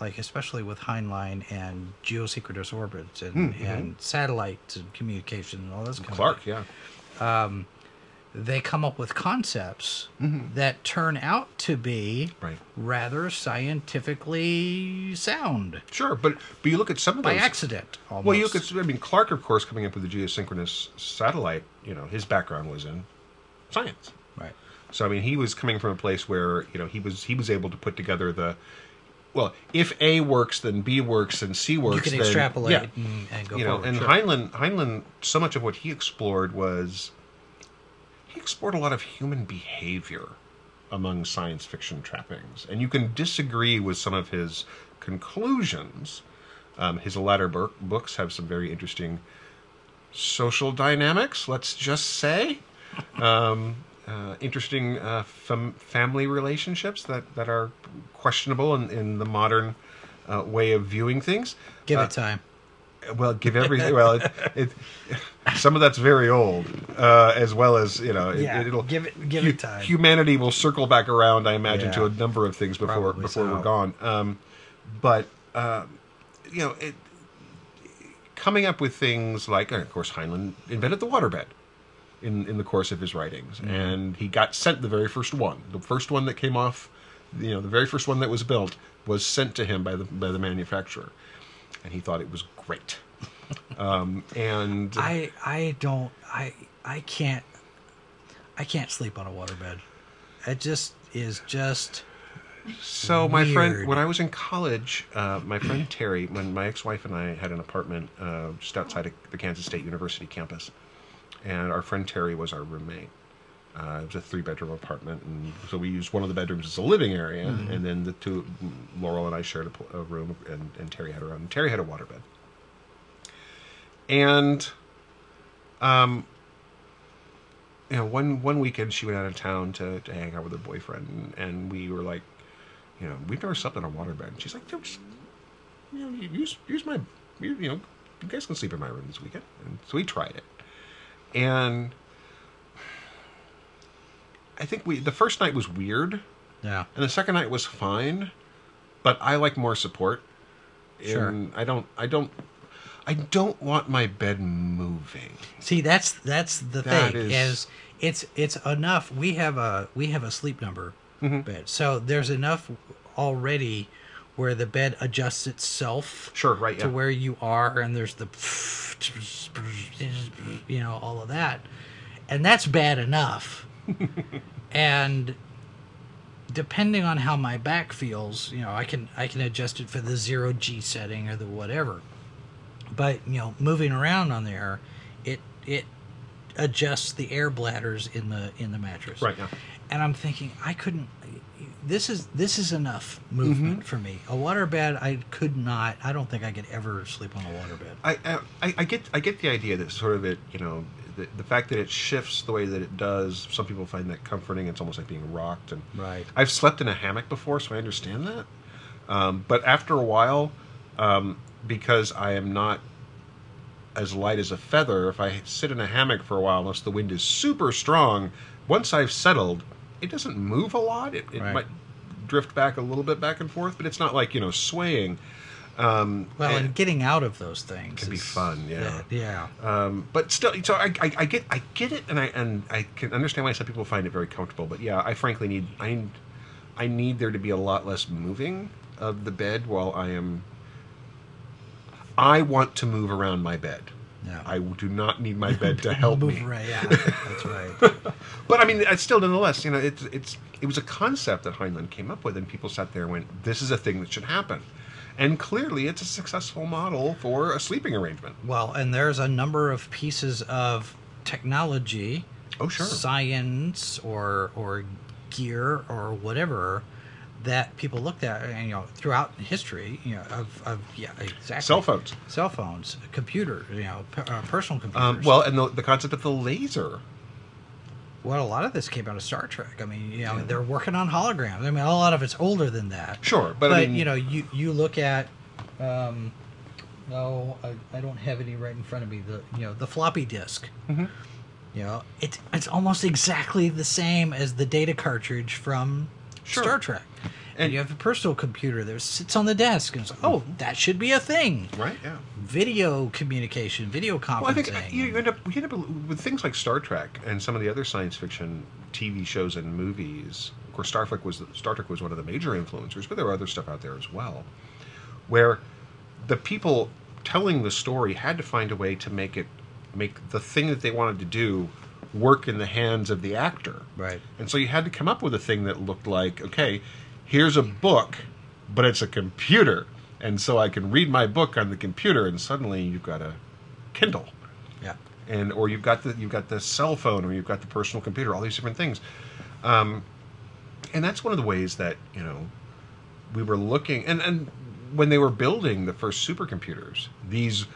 like especially with Heinlein and geosynchronous orbits and, hmm, mm-hmm. and satellites and communication and all this kind of stuff, Clarke, yeah, um, they come up with concepts mm-hmm. that turn out to be right, rather scientifically sound sure. But but you look at some of by those. accident. Almost. Well, you could. I mean, Clarke, of course, coming up with the geosynchronous satellite. You know, his background was in science. right. So I mean, he was coming from a place where you know he was he was able to put together the well, if A works, then B works, and C works. You can then, extrapolate yeah. and, and go you know, forward. and sure. Heinlein, Heinlein, so much of what he explored was he explored a lot of human behavior among science fiction trappings, and you can disagree with some of his conclusions. Um, his latter bur- books have some very interesting social dynamics. Let's just say. Um, uh, interesting uh, fam- family relationships that, that are questionable in, in the modern uh, way of viewing things. Give Uh, it time. Well, give everything. Well, it, it, some of that's very old, uh, as well as you know. It, Yeah, it'll give it- give hu- it time. Humanity will circle back around, I imagine, to a number of things before Probably before so. we're gone. Um, but uh, you know, it, coming up with things like, of course, Heinlein invented the waterbed in in the course of his writings, Mm-hmm. and he got sent the very first one, the first one that came off, you know, the very first one that was built was sent to him by the by the manufacturer, and he thought it was great. um, and I I don't I I can't I can't sleep on a waterbed. It just is just So my friend, when I was in college, uh, my friend Terry, when my ex-wife and I had an apartment uh, just outside of the Kansas State University campus, and our friend Terry was our roommate. Uh, it was a three-bedroom apartment, and so we used one of the bedrooms as a living area, and then the two, Laurel and I shared a, a room, and, and Terry had her own. Terry had a waterbed, and um, you know, one one weekend she went out of town to, to hang out with her boyfriend, and, and we were like, you know, we've never slept on a waterbed. And she's like, just, you know, use use my, you, you know, you guys can sleep in my room this weekend. And so we tried it, and I think we the first night was weird, yeah. and the second night was fine, but I like more support. Sure. And I don't, I don't, I don't want my bed moving. See, that's that's the That thing is- is it's it's enough. We have a we have a sleep number Mm-hmm. bed, so there's enough already where the bed adjusts itself Sure, right? to Yeah. where you are, and there's the you know all of that, and that's bad enough. And depending on how my back feels, you know, I can I can adjust it for the zero G setting or the whatever. But you know, moving around on there, it it adjusts the air bladders in the in the mattress. Right, yeah. And I'm thinking I couldn't. This is this is enough movement mm-hmm. for me. A water bed, I could not. I don't think I could ever sleep on a water bed. I, I I get I get the idea that sort of it you know the, the fact that it shifts the way that it does. Some people find that comforting. It's almost like being rocked. And Right. I've slept in a hammock before, so I understand that. Um, but after a while, um, because I am not as light as a feather, if I sit in a hammock for a while, unless the wind is super strong, once I've settled, it doesn't move a lot. It, it Right. might drift back a little bit back and forth, but it's not like you know swaying. Um, Well, and- and getting out of those things Can be fun, yeah. yeah. um, but still, so I, I, I get I get it, and I and I can understand why some people find it very comfortable. But yeah, I frankly need I I need there to be a lot less moving of the bed while I am. I want to move around my bed. Yeah. I do not need my bed to help Move me. right, yeah, that's right. But I mean, it's still nonetheless, you know, it's it's it was a concept that Heinlein came up with, and people sat there and went, "This is a thing that should happen," and clearly, it's a successful model for a sleeping arrangement. Well, and there's a number of pieces of technology, Oh, sure. science, or or gear or whatever that people looked at, and you know, throughout history, you know, of, of yeah, exactly. Cell phones. cell phones, computer, you know, per, uh, personal computers. Um, well, and the, the concept of the laser. Well, a lot of this came out of Star Trek. I mean, you know, they're working on holograms. I mean, a lot of it's older than that. Sure, but, I mean, you know, you you look at, um, no, I, I don't have any right in front of me. The you know the floppy disk. Mm-hmm. You know, it's it's almost exactly the same as the data cartridge from Sure. Star Trek. And, you have a personal computer that sits on the desk, and it's like, oh, that should be a thing. right? Yeah. Video communication, video conferencing. Well, I think uh, you, you end up you end up with things like Star Trek and some of the other science fiction TV shows and movies. Of course, Star Trek was Star Trek was one of the major influencers, but there were other stuff out there as well, where the people telling the story had to find a way to make it make the thing that they wanted to do work in the hands of the actor. Right. And so you had to come up with a thing that looked like, okay, here's a book, but it's a computer. And so I can read my book on the computer and suddenly you've got a Kindle. Yeah. And or you've got the you've got the cell phone or you've got the personal computer, all these different things. Um, and that's one of the ways that, you know, we were looking and, and when they were building the first supercomputers, these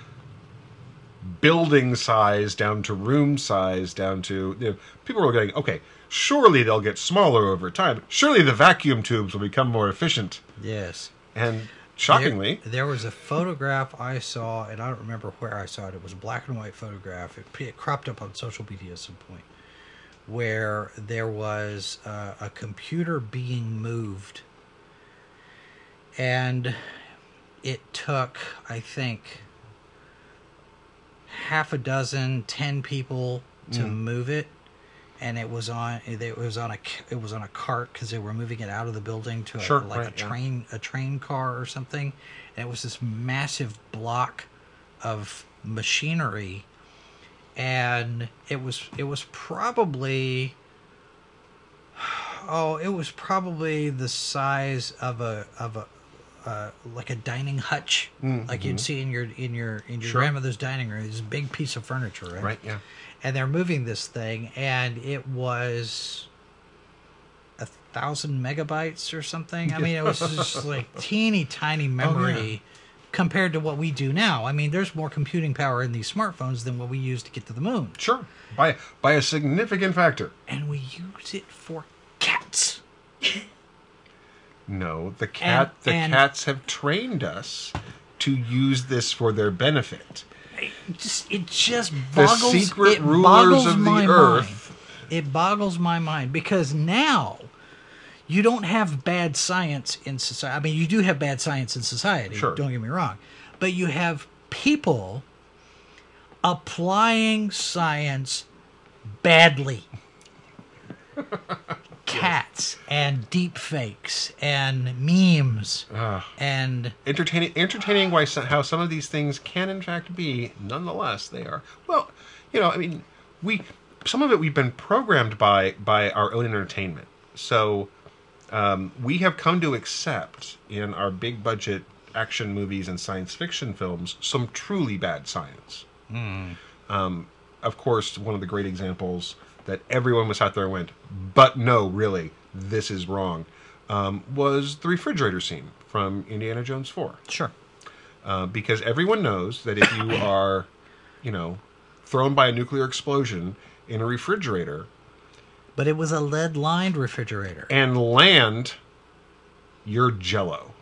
building size down to room size down to you know, people were going okay surely they'll get smaller over time surely the vacuum tubes will become more efficient Yes. and shockingly There, there was a photograph I saw, and I don't remember where I saw it. It was a black and white photograph. It, it cropped up on social media at some point, where there was uh, a computer being moved, and it took, I think, half a dozen, ten people to Mm. move it. And it was on. It was on a. It was on a cart because they were moving it out of the building to a, Sure, like right, a yeah. train a train car or something and it was this massive block of machinery and it was it was probably oh it was probably the size of a of a uh, like a dining hutch like you'd see in your in your in your Sure. grandmother's dining room this big piece of furniture right right yeah and they're moving this thing and it was a thousand megabytes or something. I mean it was just like teeny tiny oh, memory compared to what we do now. I mean there's more computing power in these smartphones than what we use to get to the moon. Sure. By by a significant factor. And we use it for cats. No the cat And- the and- cats have trained us to use this for their benefit it just it just The boggles secret it rulers boggles of the my earth. mind. It boggles my mind because now you don't have bad science in society. I mean, you do have bad science in society. Sure. Don't get me wrong, but you have people applying science badly. Cats and deep fakes and memes Ah. and entertaining entertaining why some, how some of these things can in fact be nonetheless they are well you know i mean we some of it we've been programmed by by our own entertainment. So um, we have come to accept in our big budget action movies and science fiction films some truly bad science. Um, of course, one of the great examples that everyone was out there and went, but no, really, this is wrong, um, was the refrigerator scene from Indiana Jones 4 Sure. uh, because everyone knows that if you are, you know, thrown by a nuclear explosion in a refrigerator But it was a lead lined refrigerator. and land, you're jello.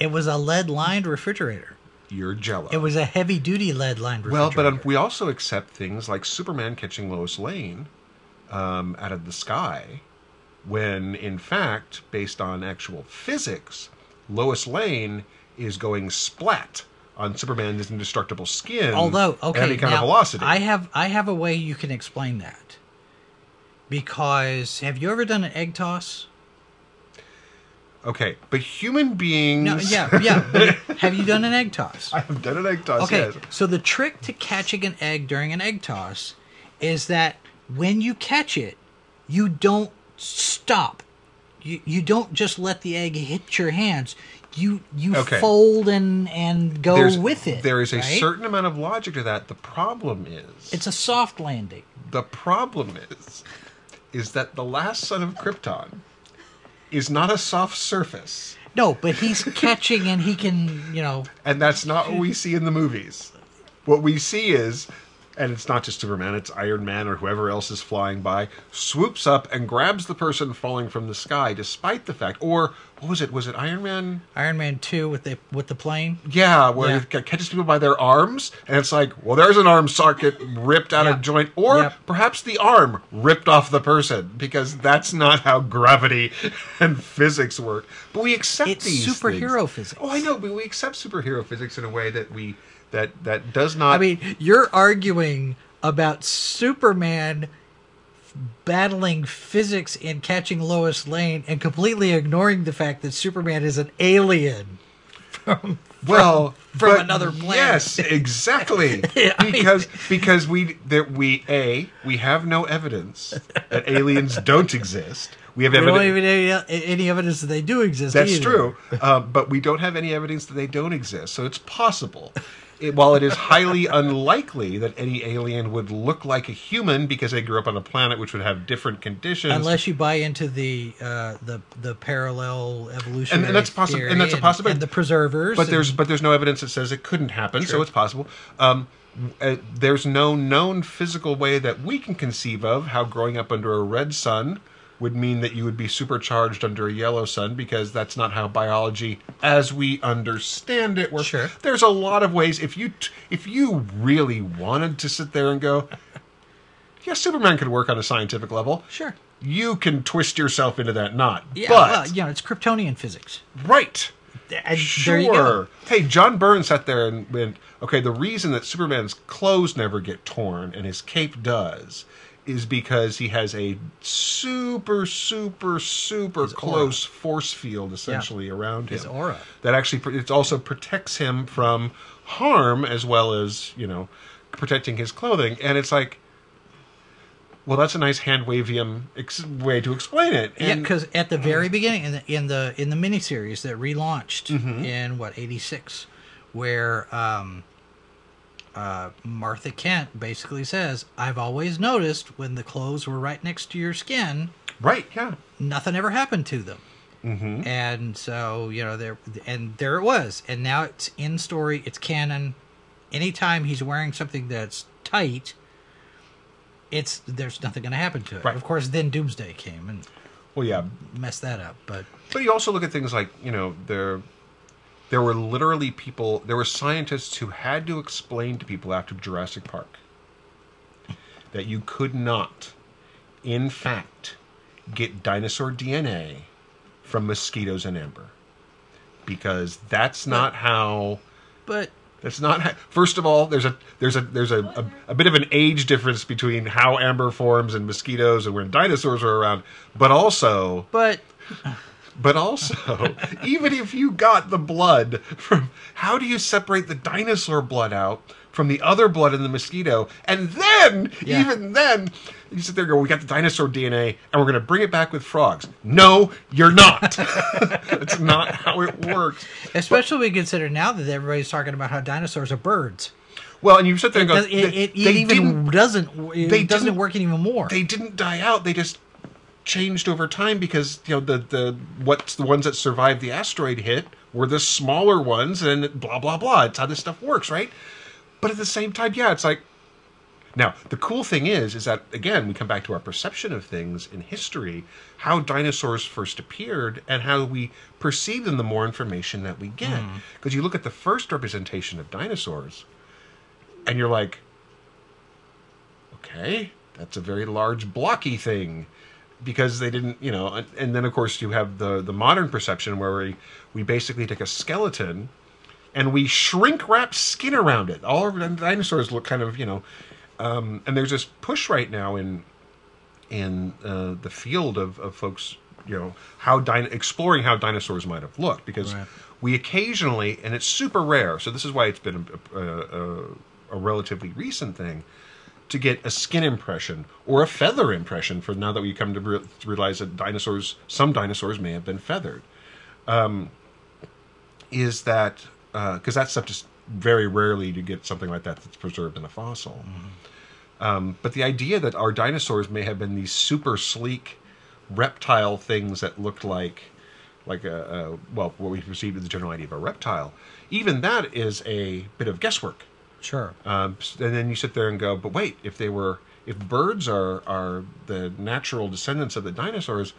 It was a lead lined refrigerator. You're jello. It was a heavy duty lead lined well, but um, we also accept things like Superman catching Lois Lane um, out of the sky, when in fact, based on actual physics, Lois Lane is going splat on Superman's indestructible skin. Although, at okay, any kind now, of velocity. I have I have a way you can explain that. Because have you ever done an egg toss? Okay, but human beings. No, yeah, yeah. have you done an egg toss? I have done an egg toss. Okay, yes. so the trick to catching an egg during an egg toss is that when you catch it, you don't stop. You you don't just let the egg hit your hands. You you Okay. fold and and go There's- with it. There is a right? certain amount of logic to that. The problem is, It's a soft landing. the problem is, is that the last son of Krypton is not a soft surface, No, but he's catching and he can, you know, and that's not what we see in the movies. What we see is, and it's not just Superman; it's Iron Man or whoever else is flying by, swoops up and grabs the person falling from the sky, despite the fact, or what was it? Was it Iron Man? Iron Man 2 with the with the plane. Yeah, where Yeah. it catches people by their arms, and it's like, well, there's an arm socket ripped out Yeah. of joint, or Yep. perhaps the arm ripped off the person, because that's not how gravity and physics work. But we accept It's these superhero things. physics. Oh, I know, but we accept superhero physics in a way that we that that does not. I mean, you're arguing about Superman battling physics and catching Lois Lane and completely ignoring the fact that Superman is an alien. well from but another planet. Yes, exactly. Mean- because because we that we a we have no evidence that aliens don't exist. We have We don't evidence. even have any, any evidence that they do exist. That's either. true, uh, but we don't have any evidence that they don't exist. So it's possible. It, while it is highly unlikely that any alien would look like a human because they grew up on a planet which would have different conditions, Unless you buy into the uh, the the parallel evolution, And- and that's possi- and that's a possibility. And the preservers, but there's but there's no evidence that says it couldn't happen. So it's possible. Um, uh, there's no known physical way that we can conceive of how growing up under a red sun would mean that you would be supercharged under a yellow sun because that's not how biology as we understand it works. Sure. There's a lot of ways if you t- if you really wanted to sit there and go yeah, Superman could work on a scientific level. sure. You can twist yourself into that knot. Yeah, but well, know, it's Kryptonian physics. right. And Sure. There you go. Hey, John Byrne sat there and went, okay, the reason that Superman's clothes never get torn and his cape does is because he has a super, super, super aura. close force field essentially around him. His aura. That actually, it also protects him from harm as well as, you know, protecting his clothing. And it's like, well, that's a nice hand wavium ex- way to explain it. Yeah, because at the very beginning in the in the in the miniseries that relaunched Mm-hmm. in what eighty six, where um, uh, Martha Kent basically says, "I've always noticed when the clothes were right next to your skin, right, yeah. nothing ever happened to them." Mm-hmm. And so you know there and there it was, and now it's in story, it's canon. Anytime he's wearing something that's tight, it's there's nothing going to happen to it. Right. Of course, then Doomsday came and Well, yeah. messed that up, but. But you also look at things like you know there there were literally people there were scientists who had to explain to people after Jurassic Park that you could not in fact get dinosaur DNA from mosquitoes and amber. Because that's not how But that's not how, first of all there's a there's a there's a, a, a bit of an age difference between how amber forms and mosquitoes and when dinosaurs are around. But also but but also, even if you got the blood from, how do you separate the dinosaur blood out from the other blood in the mosquito? And then, Yeah. even then, you sit there and go, we got the dinosaur DNA and we're going to bring it back with frogs. No, you're not. That's not how it works. Especially when you consider now that everybody's talking about how dinosaurs are birds. Well, and you sit there and go, It, it, they, it even doesn't. It they doesn't work even more. they didn't die out. They just changed over time because you know the the what's the ones that survived the asteroid hit were the smaller ones, and blah blah blah. It's how this stuff works, right? But at the same time, yeah, it's like now the cool thing is, is that again we come back to our perception of things in history, how dinosaurs first appeared, and how we perceive them. The more information that we get, hmm. because you look at the first representation of dinosaurs, and you're like, okay, that's a very large blocky thing because they didn't, you know, and, and then of course you have the the modern perception where we we basically take a skeleton and we shrink wrap skin around it. All of the dinosaurs look kind of, you know, um, and there's this push right now in in uh, the field of, of folks, you know, how din- exploring how dinosaurs might have looked because Right. we occasionally, and it's super rare. So this is why it's been a, a, a, a relatively recent thing to get a skin impression or a feather impression for now that we come to, re- realize that dinosaurs, some dinosaurs may have been feathered. Um, is that because that stuff just very rarely to get something like that that's preserved in a fossil. Um, but the idea that our dinosaurs may have been these super sleek reptile things that looked like like a, a well what we perceive as the general idea of a reptile even that is a bit of guesswork sure. um, and then you sit there and go, but wait, if they were, if birds are are the natural descendants of the dinosaurs,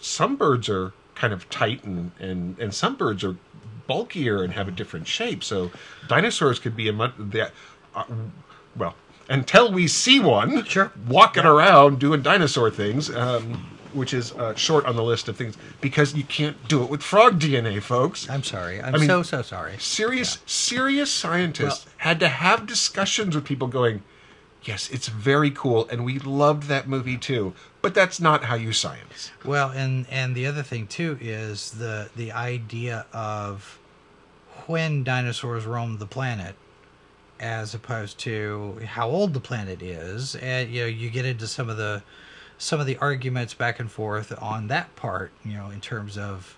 some birds are kind of tight and and and some birds are bulkier and have a different shape. So dinosaurs could be a much that, uh, well, until we see one, Sure. walking around doing dinosaur things. Um, which is uh, short on the list of things because you can't do it with frog DNA, folks I'm sorry. I'm I mean- so so sorry. serious serious scientists Well- had to have discussions with people going yes it's very cool and we loved that movie too but that's not how you science Well, and and the other thing too is the the idea of when dinosaurs roamed the planet, as opposed to how old the planet is, and you know you get into some of the some of the arguments back and forth on that part. You know, in terms of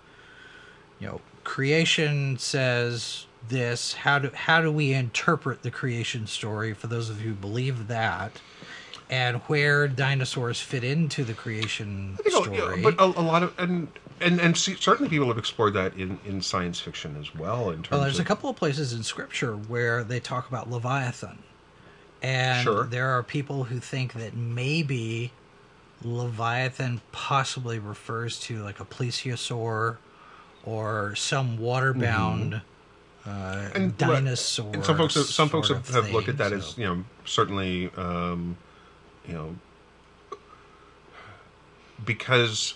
you know creation says this. How do how do we interpret the creation story for those of you who believe that? And where dinosaurs fit into the creation I think a- story. but a, a lot of and and and see, certainly people have explored that in in science fiction as well in terms Well, there's of a couple of places in Scripture where they talk about Leviathan, and Sure. there are people who think that maybe Leviathan possibly refers to like a plesiosaur or some water-bound uh, Mm-hmm. And- dinosaur. and some folks have, some folks have, have looked at thing, that as you know certainly um, you know because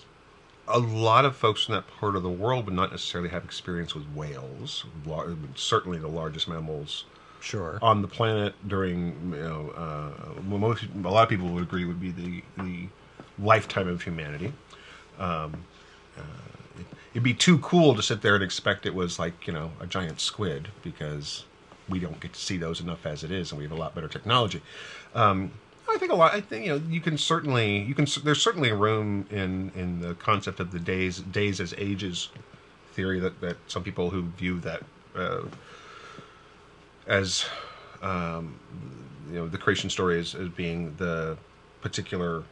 a lot of folks in that part of the world would not necessarily have experience with whales, certainly the largest mammals sure. on the planet during you know uh, most a lot of people would agree would be the the lifetime of humanity. Um, uh, it, it'd be too cool to sit there and expect it was like you know a giant squid because we don't get to see those enough as it is, and we have a lot better technology. Um, I think a lot. I think you know you can certainly you can. There's certainly room in in the concept of the days days as ages theory that that some people who view that uh, as um, you know the creation story as, as being the particular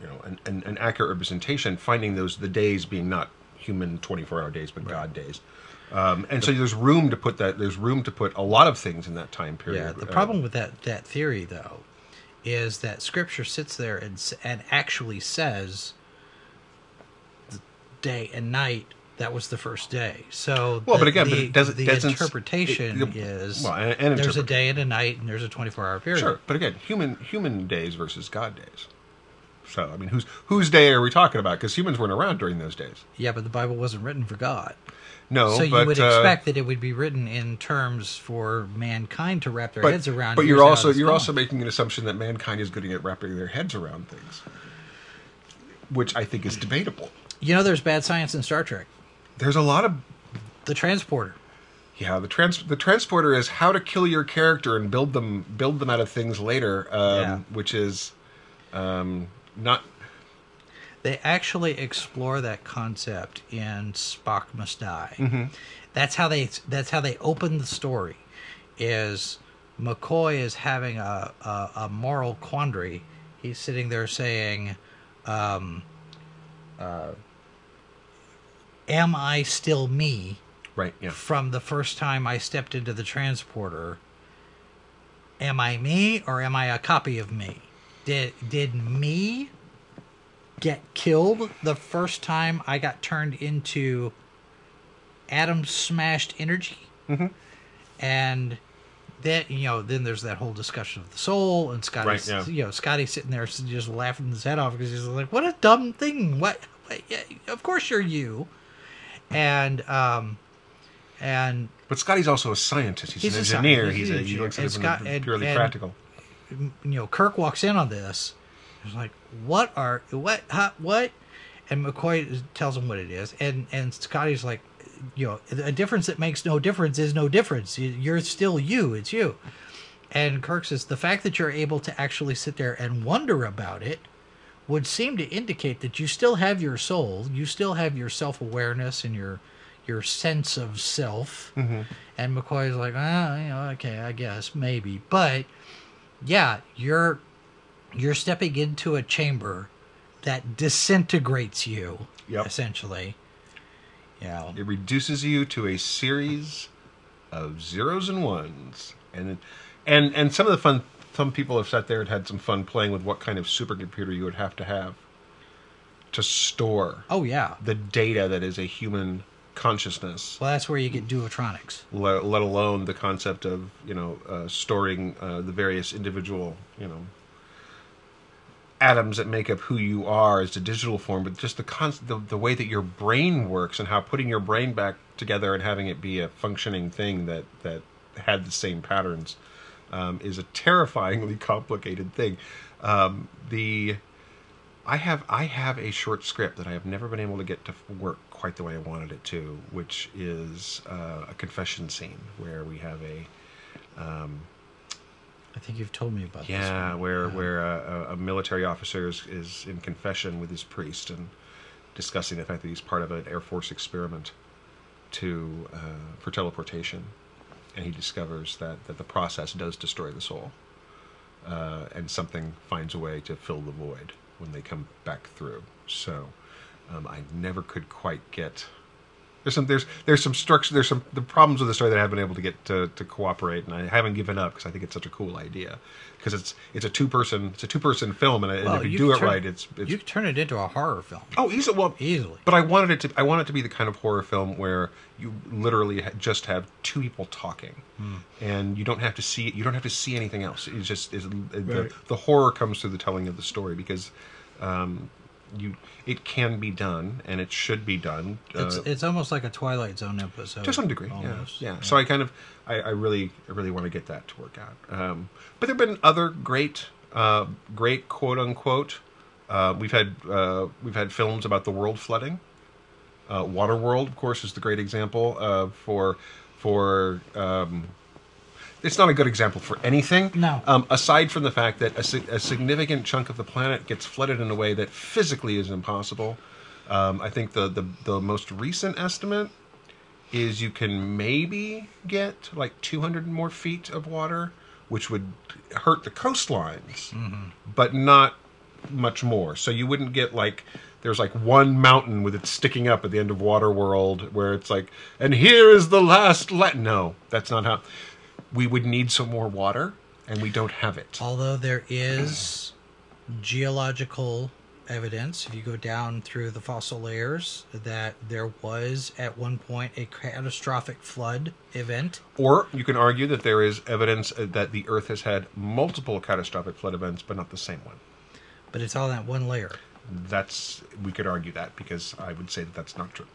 you know an, an, an accurate representation finding those the days being not human 24 hour days but god days um, and so there's room to put that there's room to put a lot of things in that time period Yeah, the Uh, problem with that that theory though is that scripture sits there and and actually says the day and night that was the first day. So Well, the, but again, but the, it doesn't- the doesn't- interpretation it- it- is well, and- and there's a day and a night and there's a 24 hour period. Sure, but again, human human days versus God days. So I mean, whose whose day are we talking about? Because humans weren't around during those days. Yeah, but the Bible wasn't written for God. No, so you but, would uh, expect that it would be written in terms for mankind to wrap their but, heads around. But you're also you're going. also making an assumption that mankind is good at wrapping their heads around things, which I think is debatable. You know, there's bad science in Star Trek. There's a lot of The transporter. yeah. The trans the transporter is how to kill your character and build them build them out of things later, um, Yeah. which is um, not They actually explore that concept in Spock Must Die. Mm-hmm. That's how they. That's how they open the story. Is McCoy is having a a, a moral quandary. He's sitting there saying, um, uh, "Am I still me?" right. Yeah. from the first time I stepped into the transporter. Am I me or am I a copy of me? Did did me get killed the first time I got turned into atom smashed energy? Mm-hmm. And then you know, then there's that whole discussion of the soul and Scotty. Right, yeah. You know, Scotty sitting there just laughing his head off because he's like, "What a dumb thing! What? what yeah, of course you're you." And um, and But Scotty's also a scientist. He's, He's an engineer. he's He's, a, he looks at it from Scott- purely and- practical. You know, Kirk walks in on this. He's like, "What are what? Huh, what?" And McCoy tells him what it is, and and Scotty's like, "You know, a difference that makes no difference is no difference. You- You're still you. It's you." And Kirk says, "The fact that you're able to actually sit there and wonder about it." Would seem to indicate that you still have your soul, you still have your self awareness and your your sense of self. And McCoy's like, ah, you know, okay, I guess maybe, but yeah, you're you're stepping into a chamber that disintegrates you, Yep. essentially. You know, It reduces you to a series of zeros and ones, and and and some of the fun. Some people have sat there and had some fun playing with what kind of supercomputer you would have to have to store oh yeah. the data that is a human consciousness. Well, that's where you get duotronics. let, let alone the concept of you know uh, storing uh, the various individual you know atoms that make up who you are as a digital form, but just the, con- the the way that your brain works and how putting your brain back together and having it be a functioning thing that that had the same patterns um, is a terrifyingly complicated thing. Um, the I have I have a short script that I have never been able to get to work quite the way I wanted it to, which is uh, a confession scene where we have a I think you've told me about this. yeah where where a, a- a military officer is, is in confession with his priest and discussing the fact that he's part of an Air Force experiment to uh, for teleportation, and he discovers that that the process does destroy the soul, uh, and something finds a way to fill the void when they come back through. So um, I never could quite get. There's some there's there's some structure there's some the problems with the story that I haven't been able to get to, to cooperate and I haven't given up because I think it's such a cool idea because it's it's a two person it's a two person film and, and Well, if you, you do it turn- right it's it's you could turn it into a horror film oh easy well easily. but I wanted it to. I want it to be the kind of horror film where you literally just have two people talking, and you don't have to see. You don't have to see anything else. It's just is the, the horror comes through the telling of the story because um, you it can be done and it should be done. It's uh, it's almost like a Twilight Zone episode. to some degree, almost. yeah, yeah. So I kind of, I, I really, I really want to get that to work out. Um, but there've been other great, uh, great quote unquote. Uh, we've had uh, we've had films about the world flooding. Uh, Waterworld, of course, is the great example uh, for for. Um, it's not a good example for anything. No. Um, aside from the fact that a, a significant chunk of the planet gets flooded in a way that physically is impossible. Um, I think the, the the most recent estimate is you can maybe get like 200 more feet of water, which would hurt the coastlines, but not much more. So you wouldn't get like there's like one mountain with it sticking up at the end of Waterworld where it's like, and here is the last let. No, that's not how. We would need some more water, and we don't have it. Although there is geological evidence, if you go down through the fossil layers, that there was at one point a catastrophic flood event. Or you can argue that there is evidence uh, that the Earth has had multiple catastrophic flood events, but not the same one. But it's all that one layer. that's we could argue that because I would say that that's not true.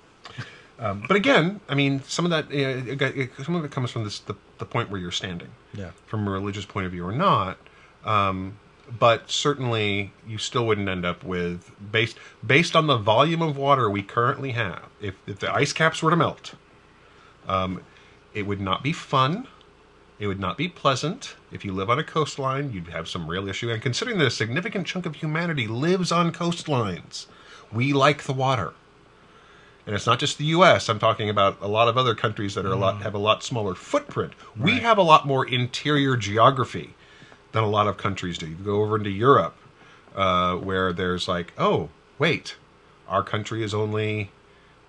Um, but again, I mean, some of that got- it, some of it comes from this the, the point where you're standing, Yeah. from a religious point of view or not. Um, but certainly you still wouldn't end up with based based on the volume of water we currently have. If, if the ice caps were to melt, um, it would not be fun. It would not be pleasant. If you live on a coastline, you'd have some real issue. And considering that a significant chunk of humanity lives on coastlines, we like the water. And it's not just the U.S. I'm talking about a lot of other countries that are a lot have a lot smaller footprint. We have a lot more interior geography than a lot of countries do. You go over into Europe, uh, where there's like, oh, wait, our country is only,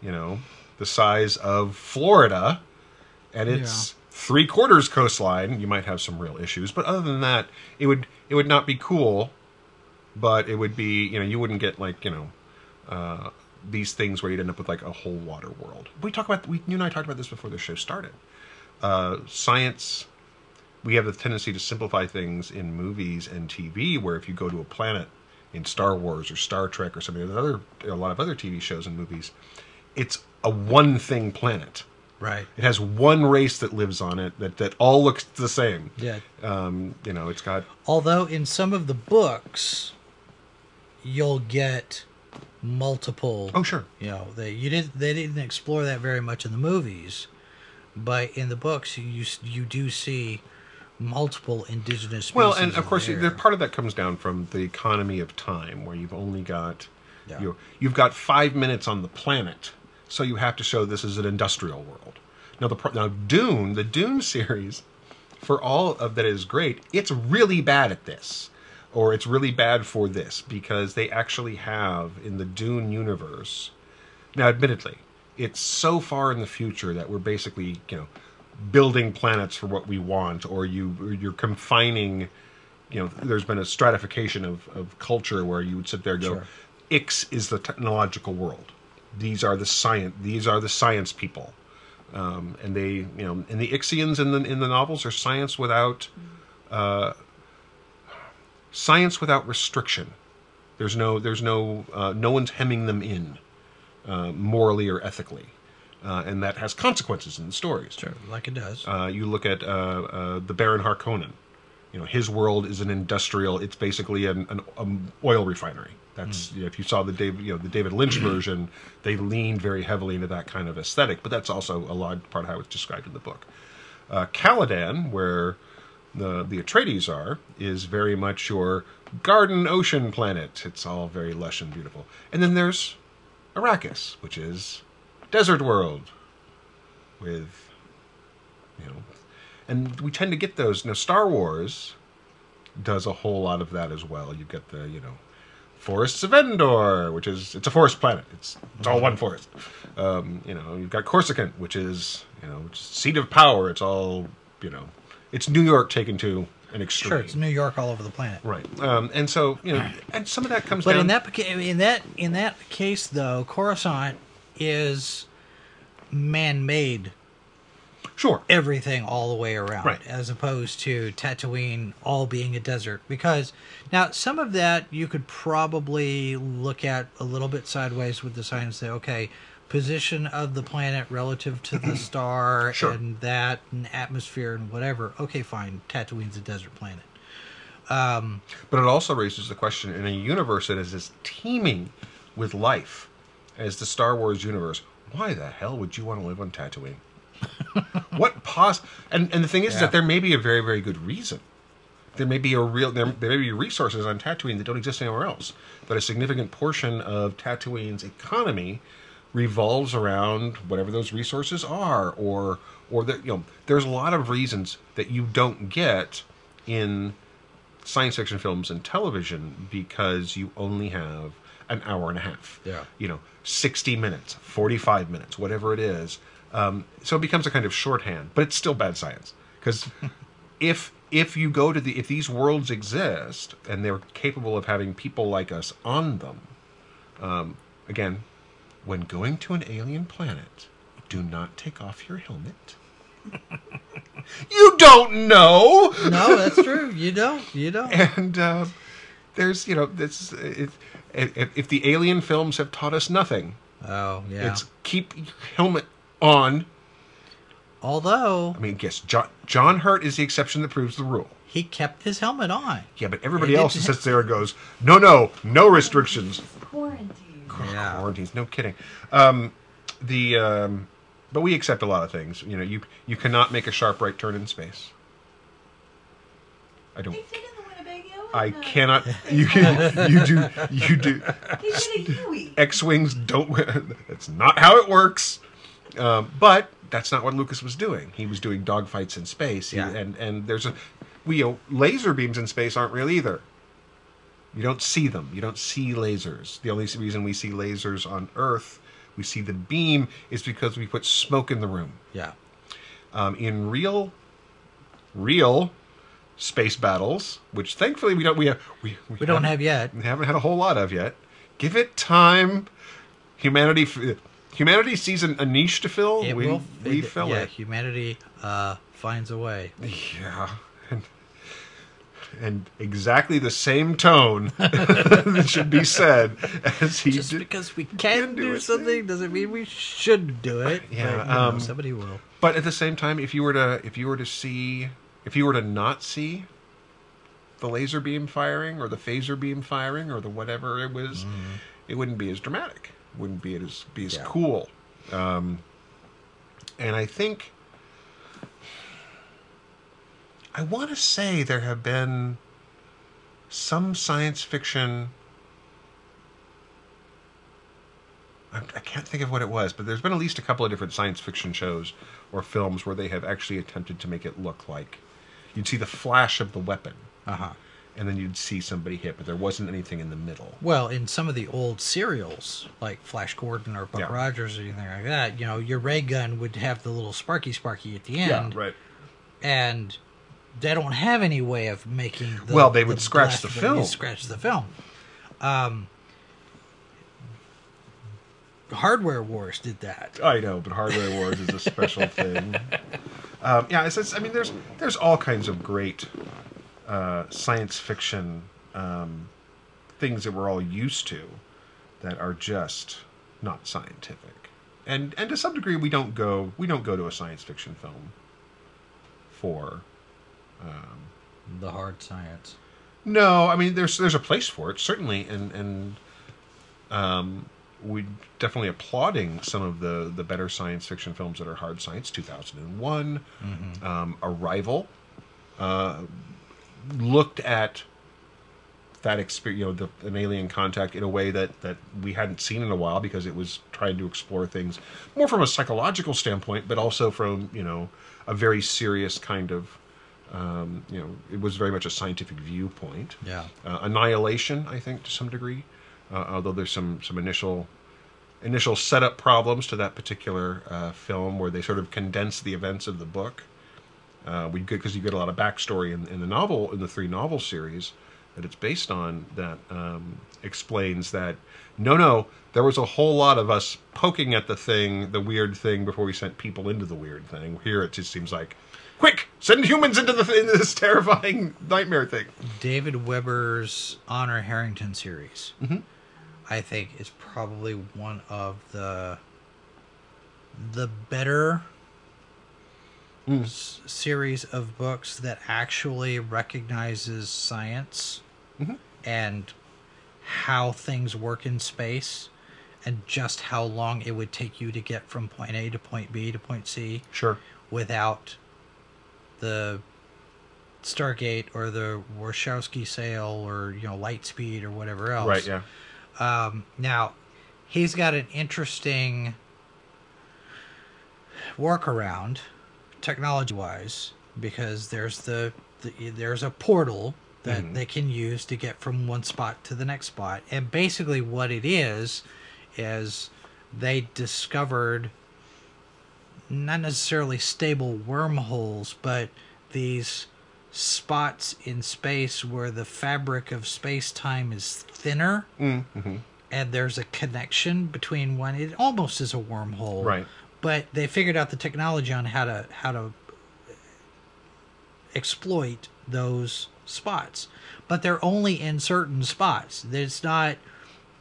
you know, the size of Florida, and it's three quarters coastline. You might have some real issues, but other than that, it would it would not be cool. But it would be, you know, you wouldn't get like, you know, uh, these things where you'd end up with like a whole water world. We talk about we you and I talked about this before the show started. Uh, science we have the tendency to simplify things in movies and TV, where if you go to a planet in Star Wars or Star Trek or something, there's other a lot of other TV shows and movies, it's a one thing planet. Right. It has one race that lives on it that, that all looks the same. Yeah. Um, you know, it's got Although in some of the books, you'll get multiple. oh sure You know, they you didn't they didn't explore that very much in the movies, but in the books you you do see multiple indigenous species. Well, and of course, there. the part of that comes down from the economy of time, where you've only got Yeah. you you've got five minutes on the planet, so you have to show this is an industrial world. Now, the now Dune, the Dune series, for all of that is great, it's really bad at this, or it's really bad for this because they actually have in the Dune universe. Now, admittedly, it's so far in the future that we're basically, you know, building planets for what we want, or you or you're confining. You know, there's been a stratification of, of culture where you would sit there and go, Sure. X is the technological world. These are the science. These are the science people, um, and they, you know, and the Ixians in the in the novels are science without, uh, science without restriction. There's no, there's no, uh, no one's hemming them in, uh, morally or ethically, uh, and that has consequences in the stories. sure, like it does. Uh, you look at uh, uh, the Baron Harkonnen. You know, his world is an industrial. It's basically an, an um, oil refinery. That's you know, if you saw the David, you know, the David Lynch version, they leaned very heavily into that kind of aesthetic. But that's also a large part of how it's described in the book. Uh, Caladan, where the the Atreides are, is very much your garden ocean planet. It's all very lush and beautiful. And then there's Arrakis, which is desert world with you know and we tend to get those. Now star wars does a whole lot of that as well. You get the you know forests of endor which is it's a forest planet. It's it's all one forest. Um, you know you've got coruscant which is you know seat of power. It's all you know it's new york taken to an extreme sure, it's New York all over the planet. right um, and so you know and some of that comes But down in that in that in that case, though, Coruscant is man-made sure everything all the way around, Right. as opposed to Tatooine all being a desert. Because now some of that you could probably look at a little bit sideways with the science and say, okay, position of the planet relative to the star Sure. and that and atmosphere and whatever. Okay, fine, Tatooine's a desert planet. Um, But it also raises the question in a universe that is as teeming with life as the Star Wars universe, why the hell would you want to live on Tatooine? what pos and and the thing is, is that there may be a very very good reason. There may be a real there, there may be resources on Tatooine that don't exist anywhere else. That a significant portion of Tatooine's economy revolves around whatever those resources are, or or that you know there's a lot of reasons that you don't get in science fiction films and television because you only have an hour and a half. Yeah. You know, 60 minutes, 45 minutes, whatever it is. Um, so it becomes a kind of shorthand, but it's still bad science because if if you go to the if these worlds exist and they're capable of having people like us on them, um, again, when going to an alien planet, do not take off your helmet. you don't know. no, that's true. You don't. You don't. and uh, there's you know this if, if, if the alien films have taught us nothing Oh, yeah. it's keep your helmet on Although I mean, guess John John Hurt is the exception that proves the rule. he kept his helmet on. Yeah, but everybody It else sits there and goes, "No, no, no restrictions." Quarantine. Yeah. Quarantines, no kidding. Um, the um, but we accept a lot of things. You know, you you cannot make a sharp right turn in space. I don't. They fit in the Winnebago. I the- cannot. You can. You do. You do. They fit a Huey. X wings don't. That's not how it works. Um, but that's not what Lucas was doing. He was doing dogfights in space. He- Yeah. and and there's a, we you know, laser beams in space aren't real either. You don't see them. You don't see lasers. The only reason we see lasers on Earth, we see the beam, is because we put smoke in the room. Yeah. Um, in real, real space battles, which thankfully we don't we have we, We don't haven't- yet. we haven't had a whole lot of yet. Give it time. Humanity, humanity sees an, a niche to fill. It we will. we it- fill yeah, it. humanity uh, finds a way. Yeah, and, exactly the same tone that should be said as he Just did. because we can can do do something doesn't mean we should do it. Yeah, but, you know, um, somebody will. But at the same time, if you were to if you were to see if you were to not see the laser beam firing or the phaser beam firing or the whatever it was, it wouldn't be as dramatic. Wouldn't be as be as Yeah. cool. Um, and I think I want to say there have been some science fiction. I can't think of what it was, but there's been at least a couple of different science fiction shows or films where they have actually attempted to make it look like you'd see the flash of the weapon Uh huh. and then you'd see somebody hit, but there wasn't anything in the middle. Well, in some of the old serials, like Flash Gordon or Buck Yeah. Rogers or anything like that, you know, your ray gun would have the little sparky sparky at the end, Yeah, right. and they don't have any way of making. The, Well, they would scratch blast, the film. Scratch the film. Um, Hardware Wars did that. I know, but Hardware Wars is a special thing. Um, yeah, it's, it's, I mean, there's there's all kinds of great uh, science fiction um, things that we're all used to that are just not scientific, and and to some degree we don't go we don't go to a science fiction film for The hard science. No, I mean there's there's a place for it certainly, and and um, we definitely applauding some of the the better science fiction films that are hard science. Two thousand and one, um, Arrival, uh, looked at that experience, you know, the, an alien contact in a way that that we hadn't seen in a while because it was trying to explore things more from a psychological standpoint, but also from you know a very serious kind of um, you know, it was very much a scientific viewpoint. Yeah. Uh, Annihilation, I think, to some degree, uh, although there's some some initial initial setup problems to that particular uh, film where they sort of condense the events of the book. Uh, we good because you get a lot of backstory in, in the novel in the three novel series that it's based on that um, explains that no no there was a whole lot of us poking at the thing the weird thing before we sent people into the weird thing here it just seems like quick send humans into the into this terrifying nightmare thing David Weber's Honor Harrington series, Mm-hmm. I think, is probably one of the the better Mm. s- series of books that actually recognizes science Mm-hmm. and how things work in space and just how long it would take you to get from point A to point B to point C sure without the Stargate or the Warshawski sail or you know Lightspeed or whatever else. right yeah Um, now, he's got an interesting workaround, technology-wise, because there's the, the there's a portal that Mhm. they can use to get from one spot to the next spot, and basically what it is is they discovered not necessarily stable wormholes, but these spots in space where the fabric of space-time is thinner mm-hmm. and there's a connection between one it almost is a wormhole Right. but they figured out the technology on how to how to exploit those spots but they're only in certain spots it's not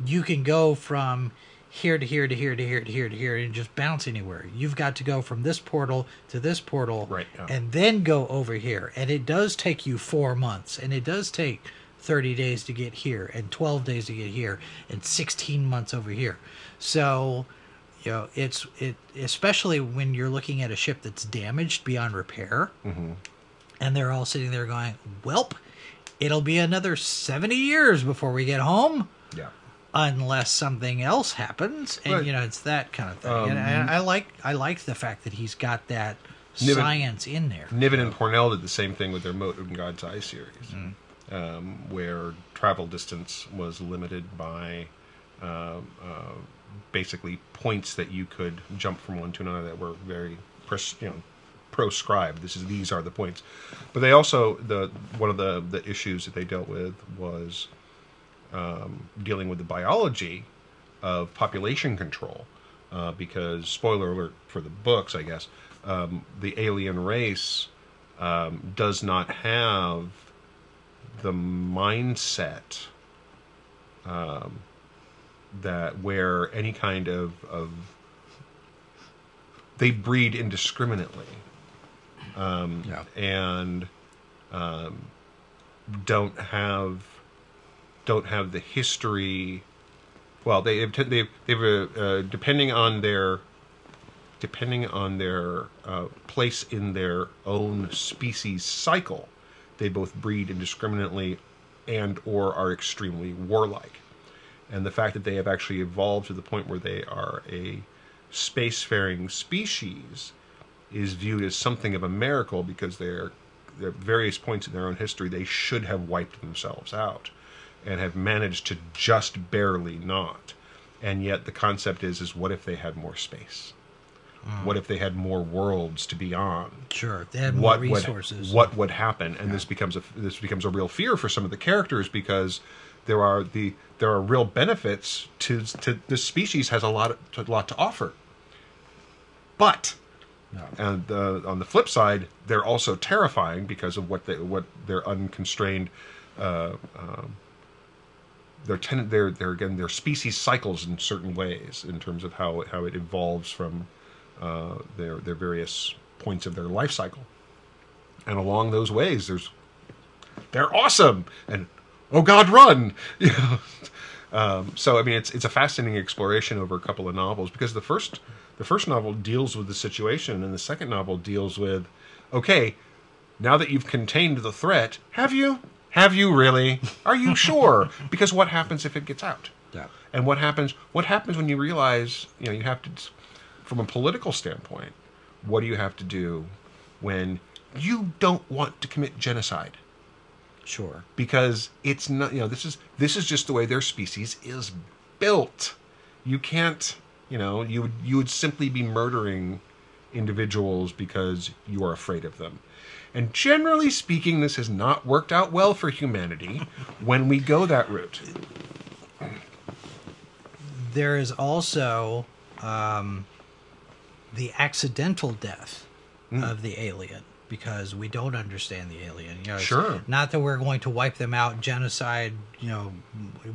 you can go from here to here to here to here to here to here and just bounce anywhere. You've got to go from this portal to this portal Right, yeah. and then go over here. And it does take you four months and it does take 30 days to get here and 12 days to get here and 16 months over here. So, you know, it's it especially when you're looking at a ship that's damaged beyond repair mm-hmm. and they're all sitting there going, "Welp, it'll be another 70 years before we get home." Unless something else happens and Right. you know it's that kind of thing Um, and I, I like i like the fact that he's got that Niven- science in there Niven and Pournelle did the same thing with their Mote in God's Eye series, Mm. um, where travel distance was limited by uh, uh, basically points that you could jump from one to another that were very pres- you know proscribed. This is these are the points, but they also the one of the the issues that they dealt with was um, dealing with the biology of population control. Uh, because spoiler alert for the books, I guess um, the alien race um, does not have the mindset um, that where any kind of, of they breed indiscriminately yeah and um, don't have don't have the history. Well, they have they've they've uh, depending on their depending on their uh, place in their own species cycle, they both breed indiscriminately and or are extremely warlike. And the fact that they have actually evolved to the point where they are a spacefaring species is viewed as something of a miracle because they're at various points in their own history they should have wiped themselves out and have managed to just barely not. And yet the concept is is what if they had more space? What if they had more worlds to be on? Sure they had more what resources. would what would happen? And this becomes a this becomes a real fear for some of the characters because there are the there are real benefits to to this species has a lot a lot to offer. But and uh, on the flip side they're also terrifying because of what they what their unconstrained uh, um, their ten, their their again their species cycles in certain ways in terms of how how it evolves from uh, their their various points of their life cycle. And along those ways there's they're awesome! And oh god run! You know? Um, so i mean it's it's a fascinating exploration over a couple of novels because the first the first novel deals with the situation and the second novel deals with okay now that you've contained the threat have you have you really? Are you sure? Because what happens if it gets out? Yeah. And what happens what happens when you realize you know you have to from a political standpoint what do you have to do when you don't want to commit genocide? Sure. Because it's not you know this is this is just the way their species is built. You can't you know you would you would simply be murdering individuals because you are afraid of them and generally speaking this has not worked out well for humanity when we go that route there is also um, the accidental death Hmm. of the alien because we don't understand the alien. You know, Sure. Not that we're going to wipe them out, genocide. You know,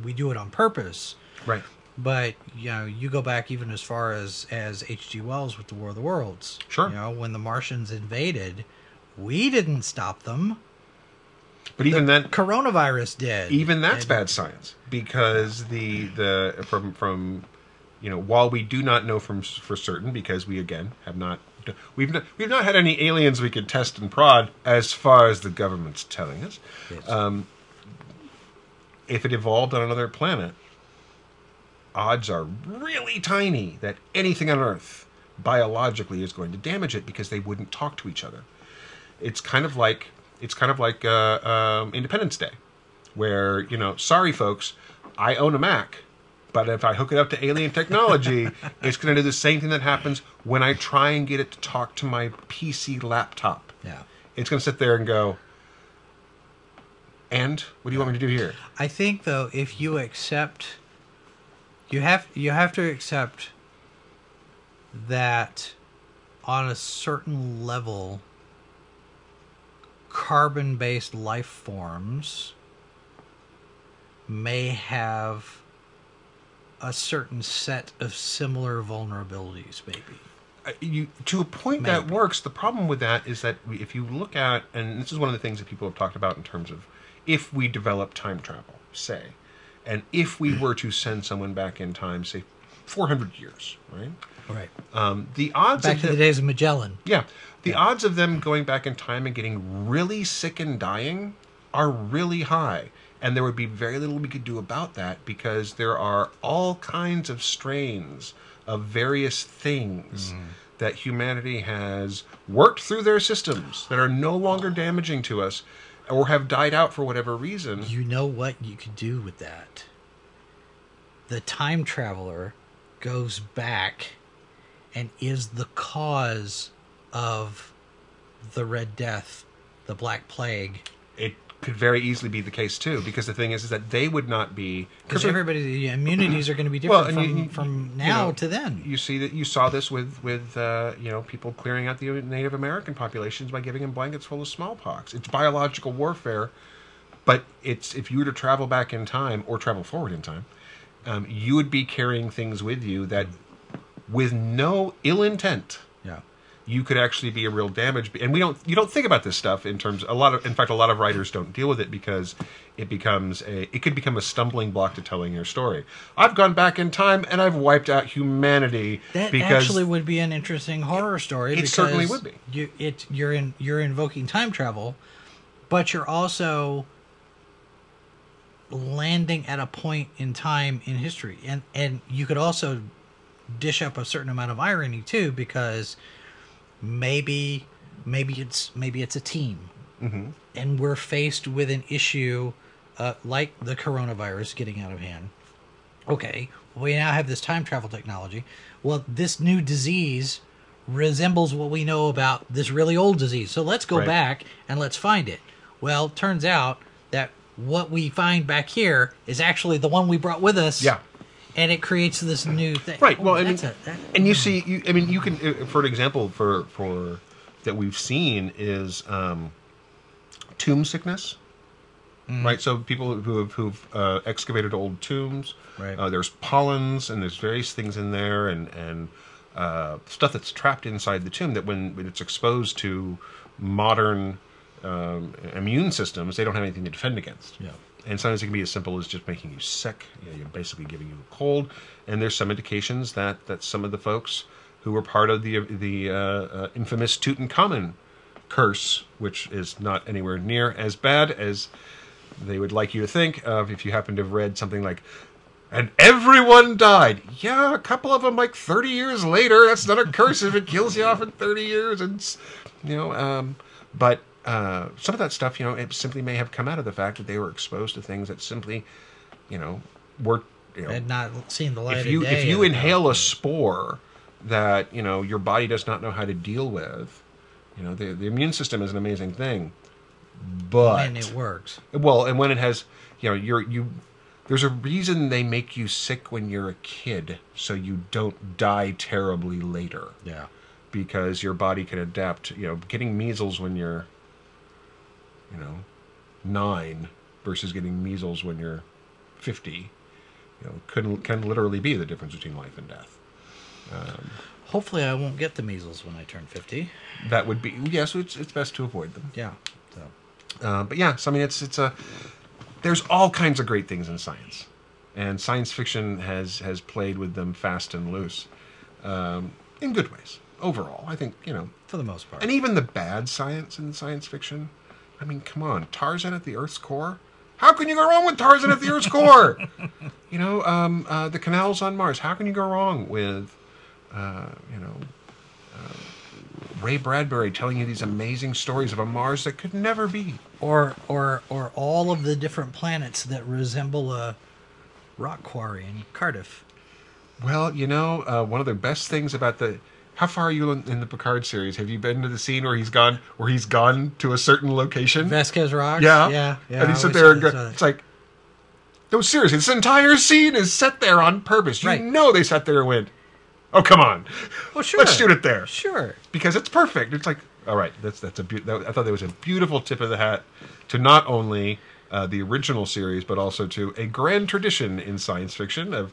we do it on purpose. right But you know, you go back even as far as as H.G. Wells with the War of the Worlds. Sure. You know, when the Martians invaded, we didn't stop them. but even then Coronavirus did. even that's And- bad science because the the from from you know while we do not know from for certain because we again have not we've not, we've not had any aliens we could test and prod as far as the government's telling us Yes. um, if it evolved on another planet odds are really tiny that anything on earth biologically is going to damage it because they wouldn't talk to each other it's kind of like it's kind of like uh, um, Independence Day, where you know, sorry folks, I own a Mac, but if I hook it up to alien technology, it's going to do the same thing that happens when I try and get it to talk to my PC laptop. yeah. It's going to sit there and go, and what do you want me to do here? I think though, if you accept, you have you have to accept that on a certain level, carbon-based life forms may have a certain set of similar vulnerabilities, maybe. Uh, you to a point that works. The problem with that is that we- if you look at, and this is one of the things that people have talked about in terms of if we develop time travel, say, and if we were to send someone back in time, say, 400 years, right? Right. Um, the odds Back of to the the- days of Magellan. Yeah. The odds of them going back in time and getting really sick and dying are really high. And there would be very little we could do about that because there are all kinds of strains of various things that humanity has worked through their systems that are no longer damaging to us or have died out for whatever reason. You know what you could do with that? The time traveler goes back and is the cause of the Red Death, the Black Plague. It could very easily be the case too because the thing is, is that they would not be Because everybody, the immunities are going to be different Well, from, you- you- from you now know, to then. You see that you saw this with with uh, you know people clearing out the Native American populations by giving them blankets full of smallpox. It's biological warfare, but it's if you were to travel back in time or travel forward in time, um, you would be carrying things with you that, with no ill intent, yeah. you could actually be a real damage. And we don't you don't think about this stuff in terms a lot of in fact a lot of writers don't deal with it because it becomes a it could become a stumbling block to telling your story. I've gone back in time and I've wiped out humanity That actually would be an interesting horror story. it certainly would be. You, it, you're in, you're invoking time travel, but you're also landing at a point in time in history, and and you could also dish up a certain amount of irony too, because maybe maybe it's maybe it's a team, Mm-hmm. and we're faced with an issue uh, like the coronavirus getting out of hand okay, we now have this time travel technology. Well, this new disease resembles what we know about this really old disease. So let's go Right. back and let's find it. Well, turns out what we find back here is actually the one we brought with us. Yeah. And it creates this new thing. Right. Oh, Well, I mean, a- that- and you see, you, I mean, you can, uh, for an example, for for that we've seen is um, tomb sickness. Right. So people who have who've uh, excavated old tombs. Right. Uh, there's pollens and there's various things in there and and uh, stuff that's trapped inside the tomb that when, when it's exposed to modern um, immune systems, they don't have anything to defend against. Yeah. And sometimes it can be as simple as just making you sick. You know, you're basically giving you a cold. And there's some indications that, that some of the folks who were part of the the uh, uh, infamous Tutankhamun curse, which is not anywhere near as bad as they would like you to think of if you happen to have read something like and everyone died. Yeah, a couple of them like 30 years later. That's not a curse if it kills you off in 30 years. And, you know, um, but uh, some of that stuff, you know, it simply may have come out of the fact that they were exposed to things that simply, you know, were, you know, had not seen the light if you of day. if you inhale a spore that you know your body does not know how to deal with, you know, the the immune system is an amazing thing, but and it works. well, and when it has, you know, you're you. There's a reason they make you sick when you're a kid, so you don't die terribly later, Yeah. because your body can adapt. You know, getting measles when you're, you know, nine versus getting measles when you're fifty, you know, can can literally be the difference between life and death. Hopefully, I won't get the measles when I turn fifty. That would be yes, it's it's best to avoid them. Yeah. So. Uh, but yeah, so I mean, it's it's a there's all kinds of great things in science, and science fiction has has played with them fast and loose, um, in good ways. Overall, I think you know, For the most part. and even the bad science in science fiction. I mean, come on, Tarzan at the Earth's core. How can you go wrong with Tarzan at the Earth's core? You know, um, uh, the canals on Mars. How can you go wrong with, uh, you know, uh, Ray Bradbury telling you these amazing stories of a Mars that could never be? or or or all of the different planets that resemble a rock quarry in Cardiff. Well, you know, uh, one of the best things about the how far are you in, in the Picard series? Have you been to the scene where he's gone where he's gone to a certain location? Vasquez Rocks. yeah, yeah, yeah. And he sit there and go, it's like, no, seriously, this entire scene is set there on purpose. You Right. know they sat there and went, oh come on, well, sure. let's shoot it there Sure. because it's perfect. It's like, all right, that's that's a beau- that, I thought that was a beautiful tip of the hat to not only uh, the original series but also to a grand tradition in science fiction of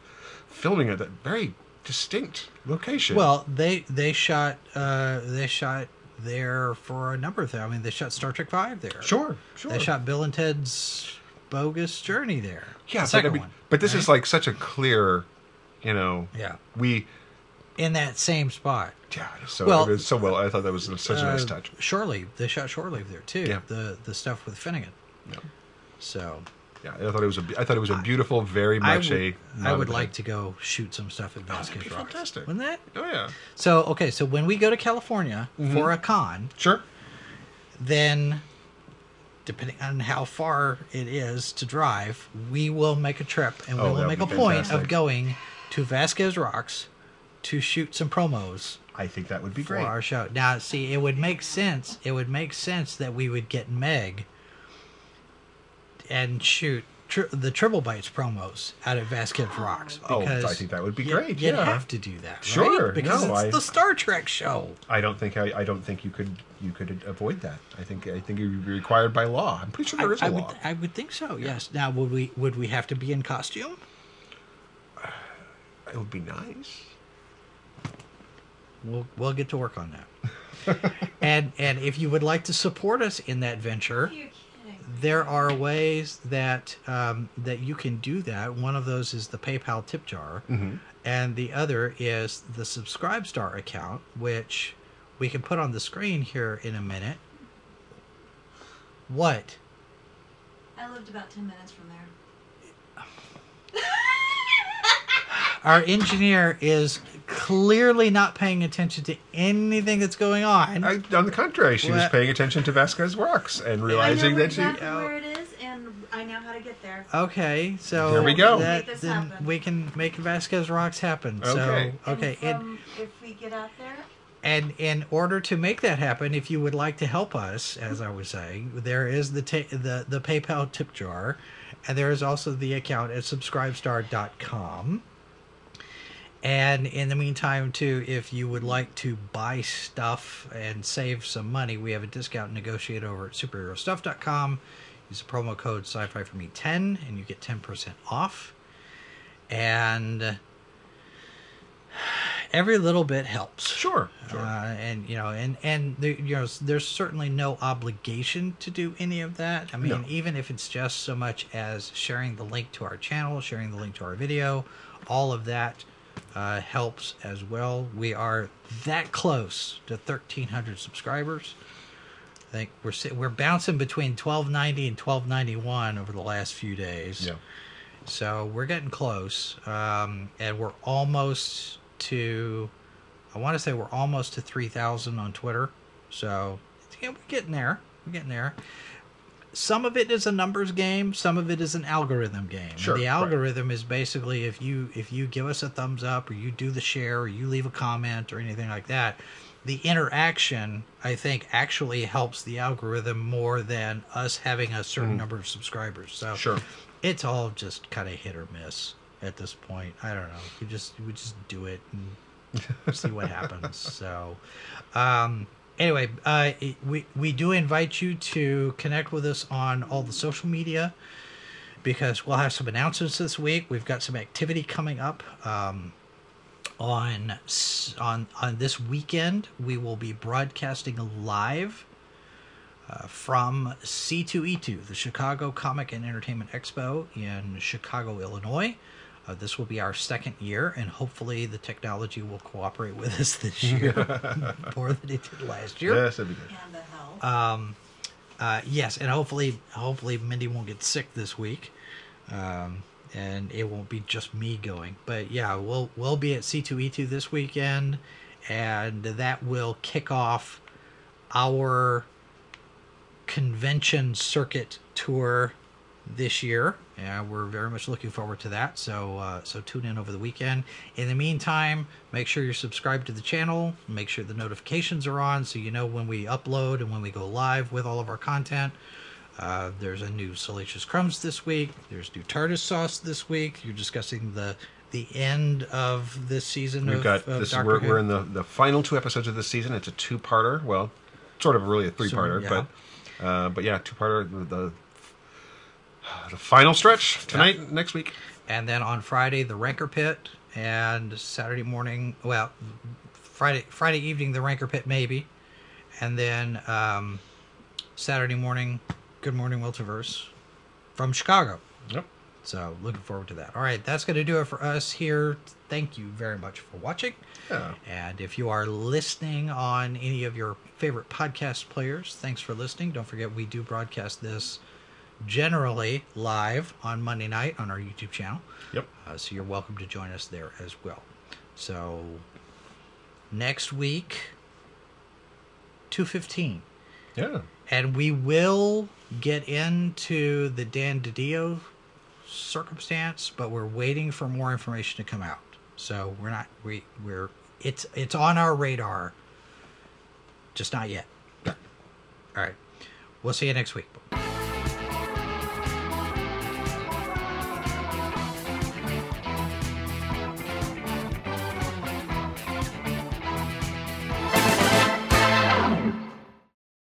filming at that very distinct location. Well, they they shot uh, they shot there for a number of things. I mean, they shot Star Trek Five there. sure, sure. They shot Bill and Ted's Bogus Journey there. yeah, the but, I second mean, one. but this right? is like such a clear, you know, yeah, we in that same spot. yeah. So Well, it so well. I thought that was such a nice Uh, touch. Shore Leave. They shot Shore Leave there too. Yeah. The the stuff with Finnegan. Yeah. So Yeah, I thought it was a. I thought it was a beautiful, very I much would, a. I would like to go shoot some stuff at Vasquez be Rocks. fantastic. Wouldn't that? Oh yeah, So okay, so when we go to California Mm-hmm. for a con, sure. then depending on how far it is to drive, we will make a trip and Oh, we will make a point of going to Vasquez Rocks to shoot some promos I think that would be for great. our show. Now, see, it would make sense. It would make sense that we would get Meg and shoot tri- the Triple Bites promos out of Vasquez Rocks. Oh, I think that would be you- great, You'd yeah. have to do that, right? Sure, Because no, it's I- the Star Trek show. I don't think I, I don't think you could you could avoid that. I think I think it would be required by law. I'm pretty sure there is a I, I law. would, I would think so. Yes. Now, would we would we have to be in costume? It would be nice. We'll we'll get to work on that. and and if you would like to support us in that venture, Are you kidding? There are ways that um, that you can do that. One of those is the PayPal tip jar, Mhm. and the other is the Subscribe Star account, which we can put on the screen here in a minute. What? I lived about 10 minutes from there. Our engineer is clearly not paying attention to anything that's going on. I, on the contrary, she was paying attention to Vasquez Rocks and realizing know that she. exactly Oh. where it is, and I know how to get there. Okay, so There we go. That, Make this then happen. we can make Vasquez Rocks happen. Okay. So okay, And and, if we get out there, and in order to make that happen, if you would like to help us, as I was saying, there is the ta- the the PayPal tip jar, and there is also the account at subscribestar.com. And in the meantime, too, if you would like to buy stuff and save some money, we have a discount negotiate over at superherostuff.com. Use the promo code sci-fi for me 10 and you get 10% off. And every little bit helps. Sure, sure. Uh, and you know, and and there, you know, there's certainly no obligation to do any of that. I mean, No. even if it's just so much as sharing the link to our channel, sharing the link to our video, all of that uh, helps as well. We are that close to 1,300 subscribers. I think we're we're bouncing between 1290 and 1291 over the last few days. yeah. So we're getting close, um, and we're almost to. I want to say we're almost to three thousand on Twitter. So yeah, we're getting there. We're getting there. Some of it is a numbers game. Some of it is an algorithm game. And Sure, the right. algorithm is basically if you if you give us a thumbs up or you do the share or you leave a comment or anything like that, the interaction I think actually helps the algorithm more than us having a certain number of subscribers. So Mm. Sure. it's all just kind of hit or miss at this point. I don't know. We just we just do it and see what happens. So, um, anyway, uh, we we do invite you to connect with us on all the social media because we'll have some announcements this week. We've got some activity coming up. Um, on on on this weekend, we will be broadcasting live uh, from C2E2, the Chicago Comic and Entertainment Expo in Chicago, Illinois. Uh, this will be our second year, and hopefully the technology will cooperate with us this year more than it did last year. Yes, that'd be good. and the hell. Um, uh, yes, and hopefully, hopefully Mindy won't get sick this week, um, and it won't be just me going. But yeah, we'll we'll be at C2E2 this weekend, and that will kick off our convention circuit tour this year. Yeah, we're very much looking forward to that. So uh, so tune in over the weekend. In the meantime, make sure you're subscribed to the channel. Make sure the notifications are on so you know when we upload and when we go live with all of our content. Uh, there's a new Salacious Crumbs this week. There's new Tartar sauce this week. You're discussing the the end of this season We've of, got of this. Doctor We're, Who. we're in the the final two episodes of this season. It's a two-parter. Well, sort of really a three-parter, yeah. but uh, but yeah, two-parter. The, the the final stretch tonight, next week. And then on Friday, the Ranker Pit. and Saturday morning. Well, Friday Friday evening, the Ranker Pit maybe, and then um, Saturday morning, Good Morning Wiltiverse from Chicago. Yep. So looking forward to that. All right, that's going to do it for us here. Thank you very much for watching. Yeah. And if you are listening on any of your favorite podcast players, thanks for listening. Don't forget we do broadcast this generally live on Monday night on our YouTube channel. Yep. Uh, so you're welcome to join us there as well. So next week, two fifteen, Yeah. and we will get into the Dan DiDio circumstance, but we're waiting for more information to come out. So we're not we we're it's it's on our radar, just not yet. All right, we'll see you next week.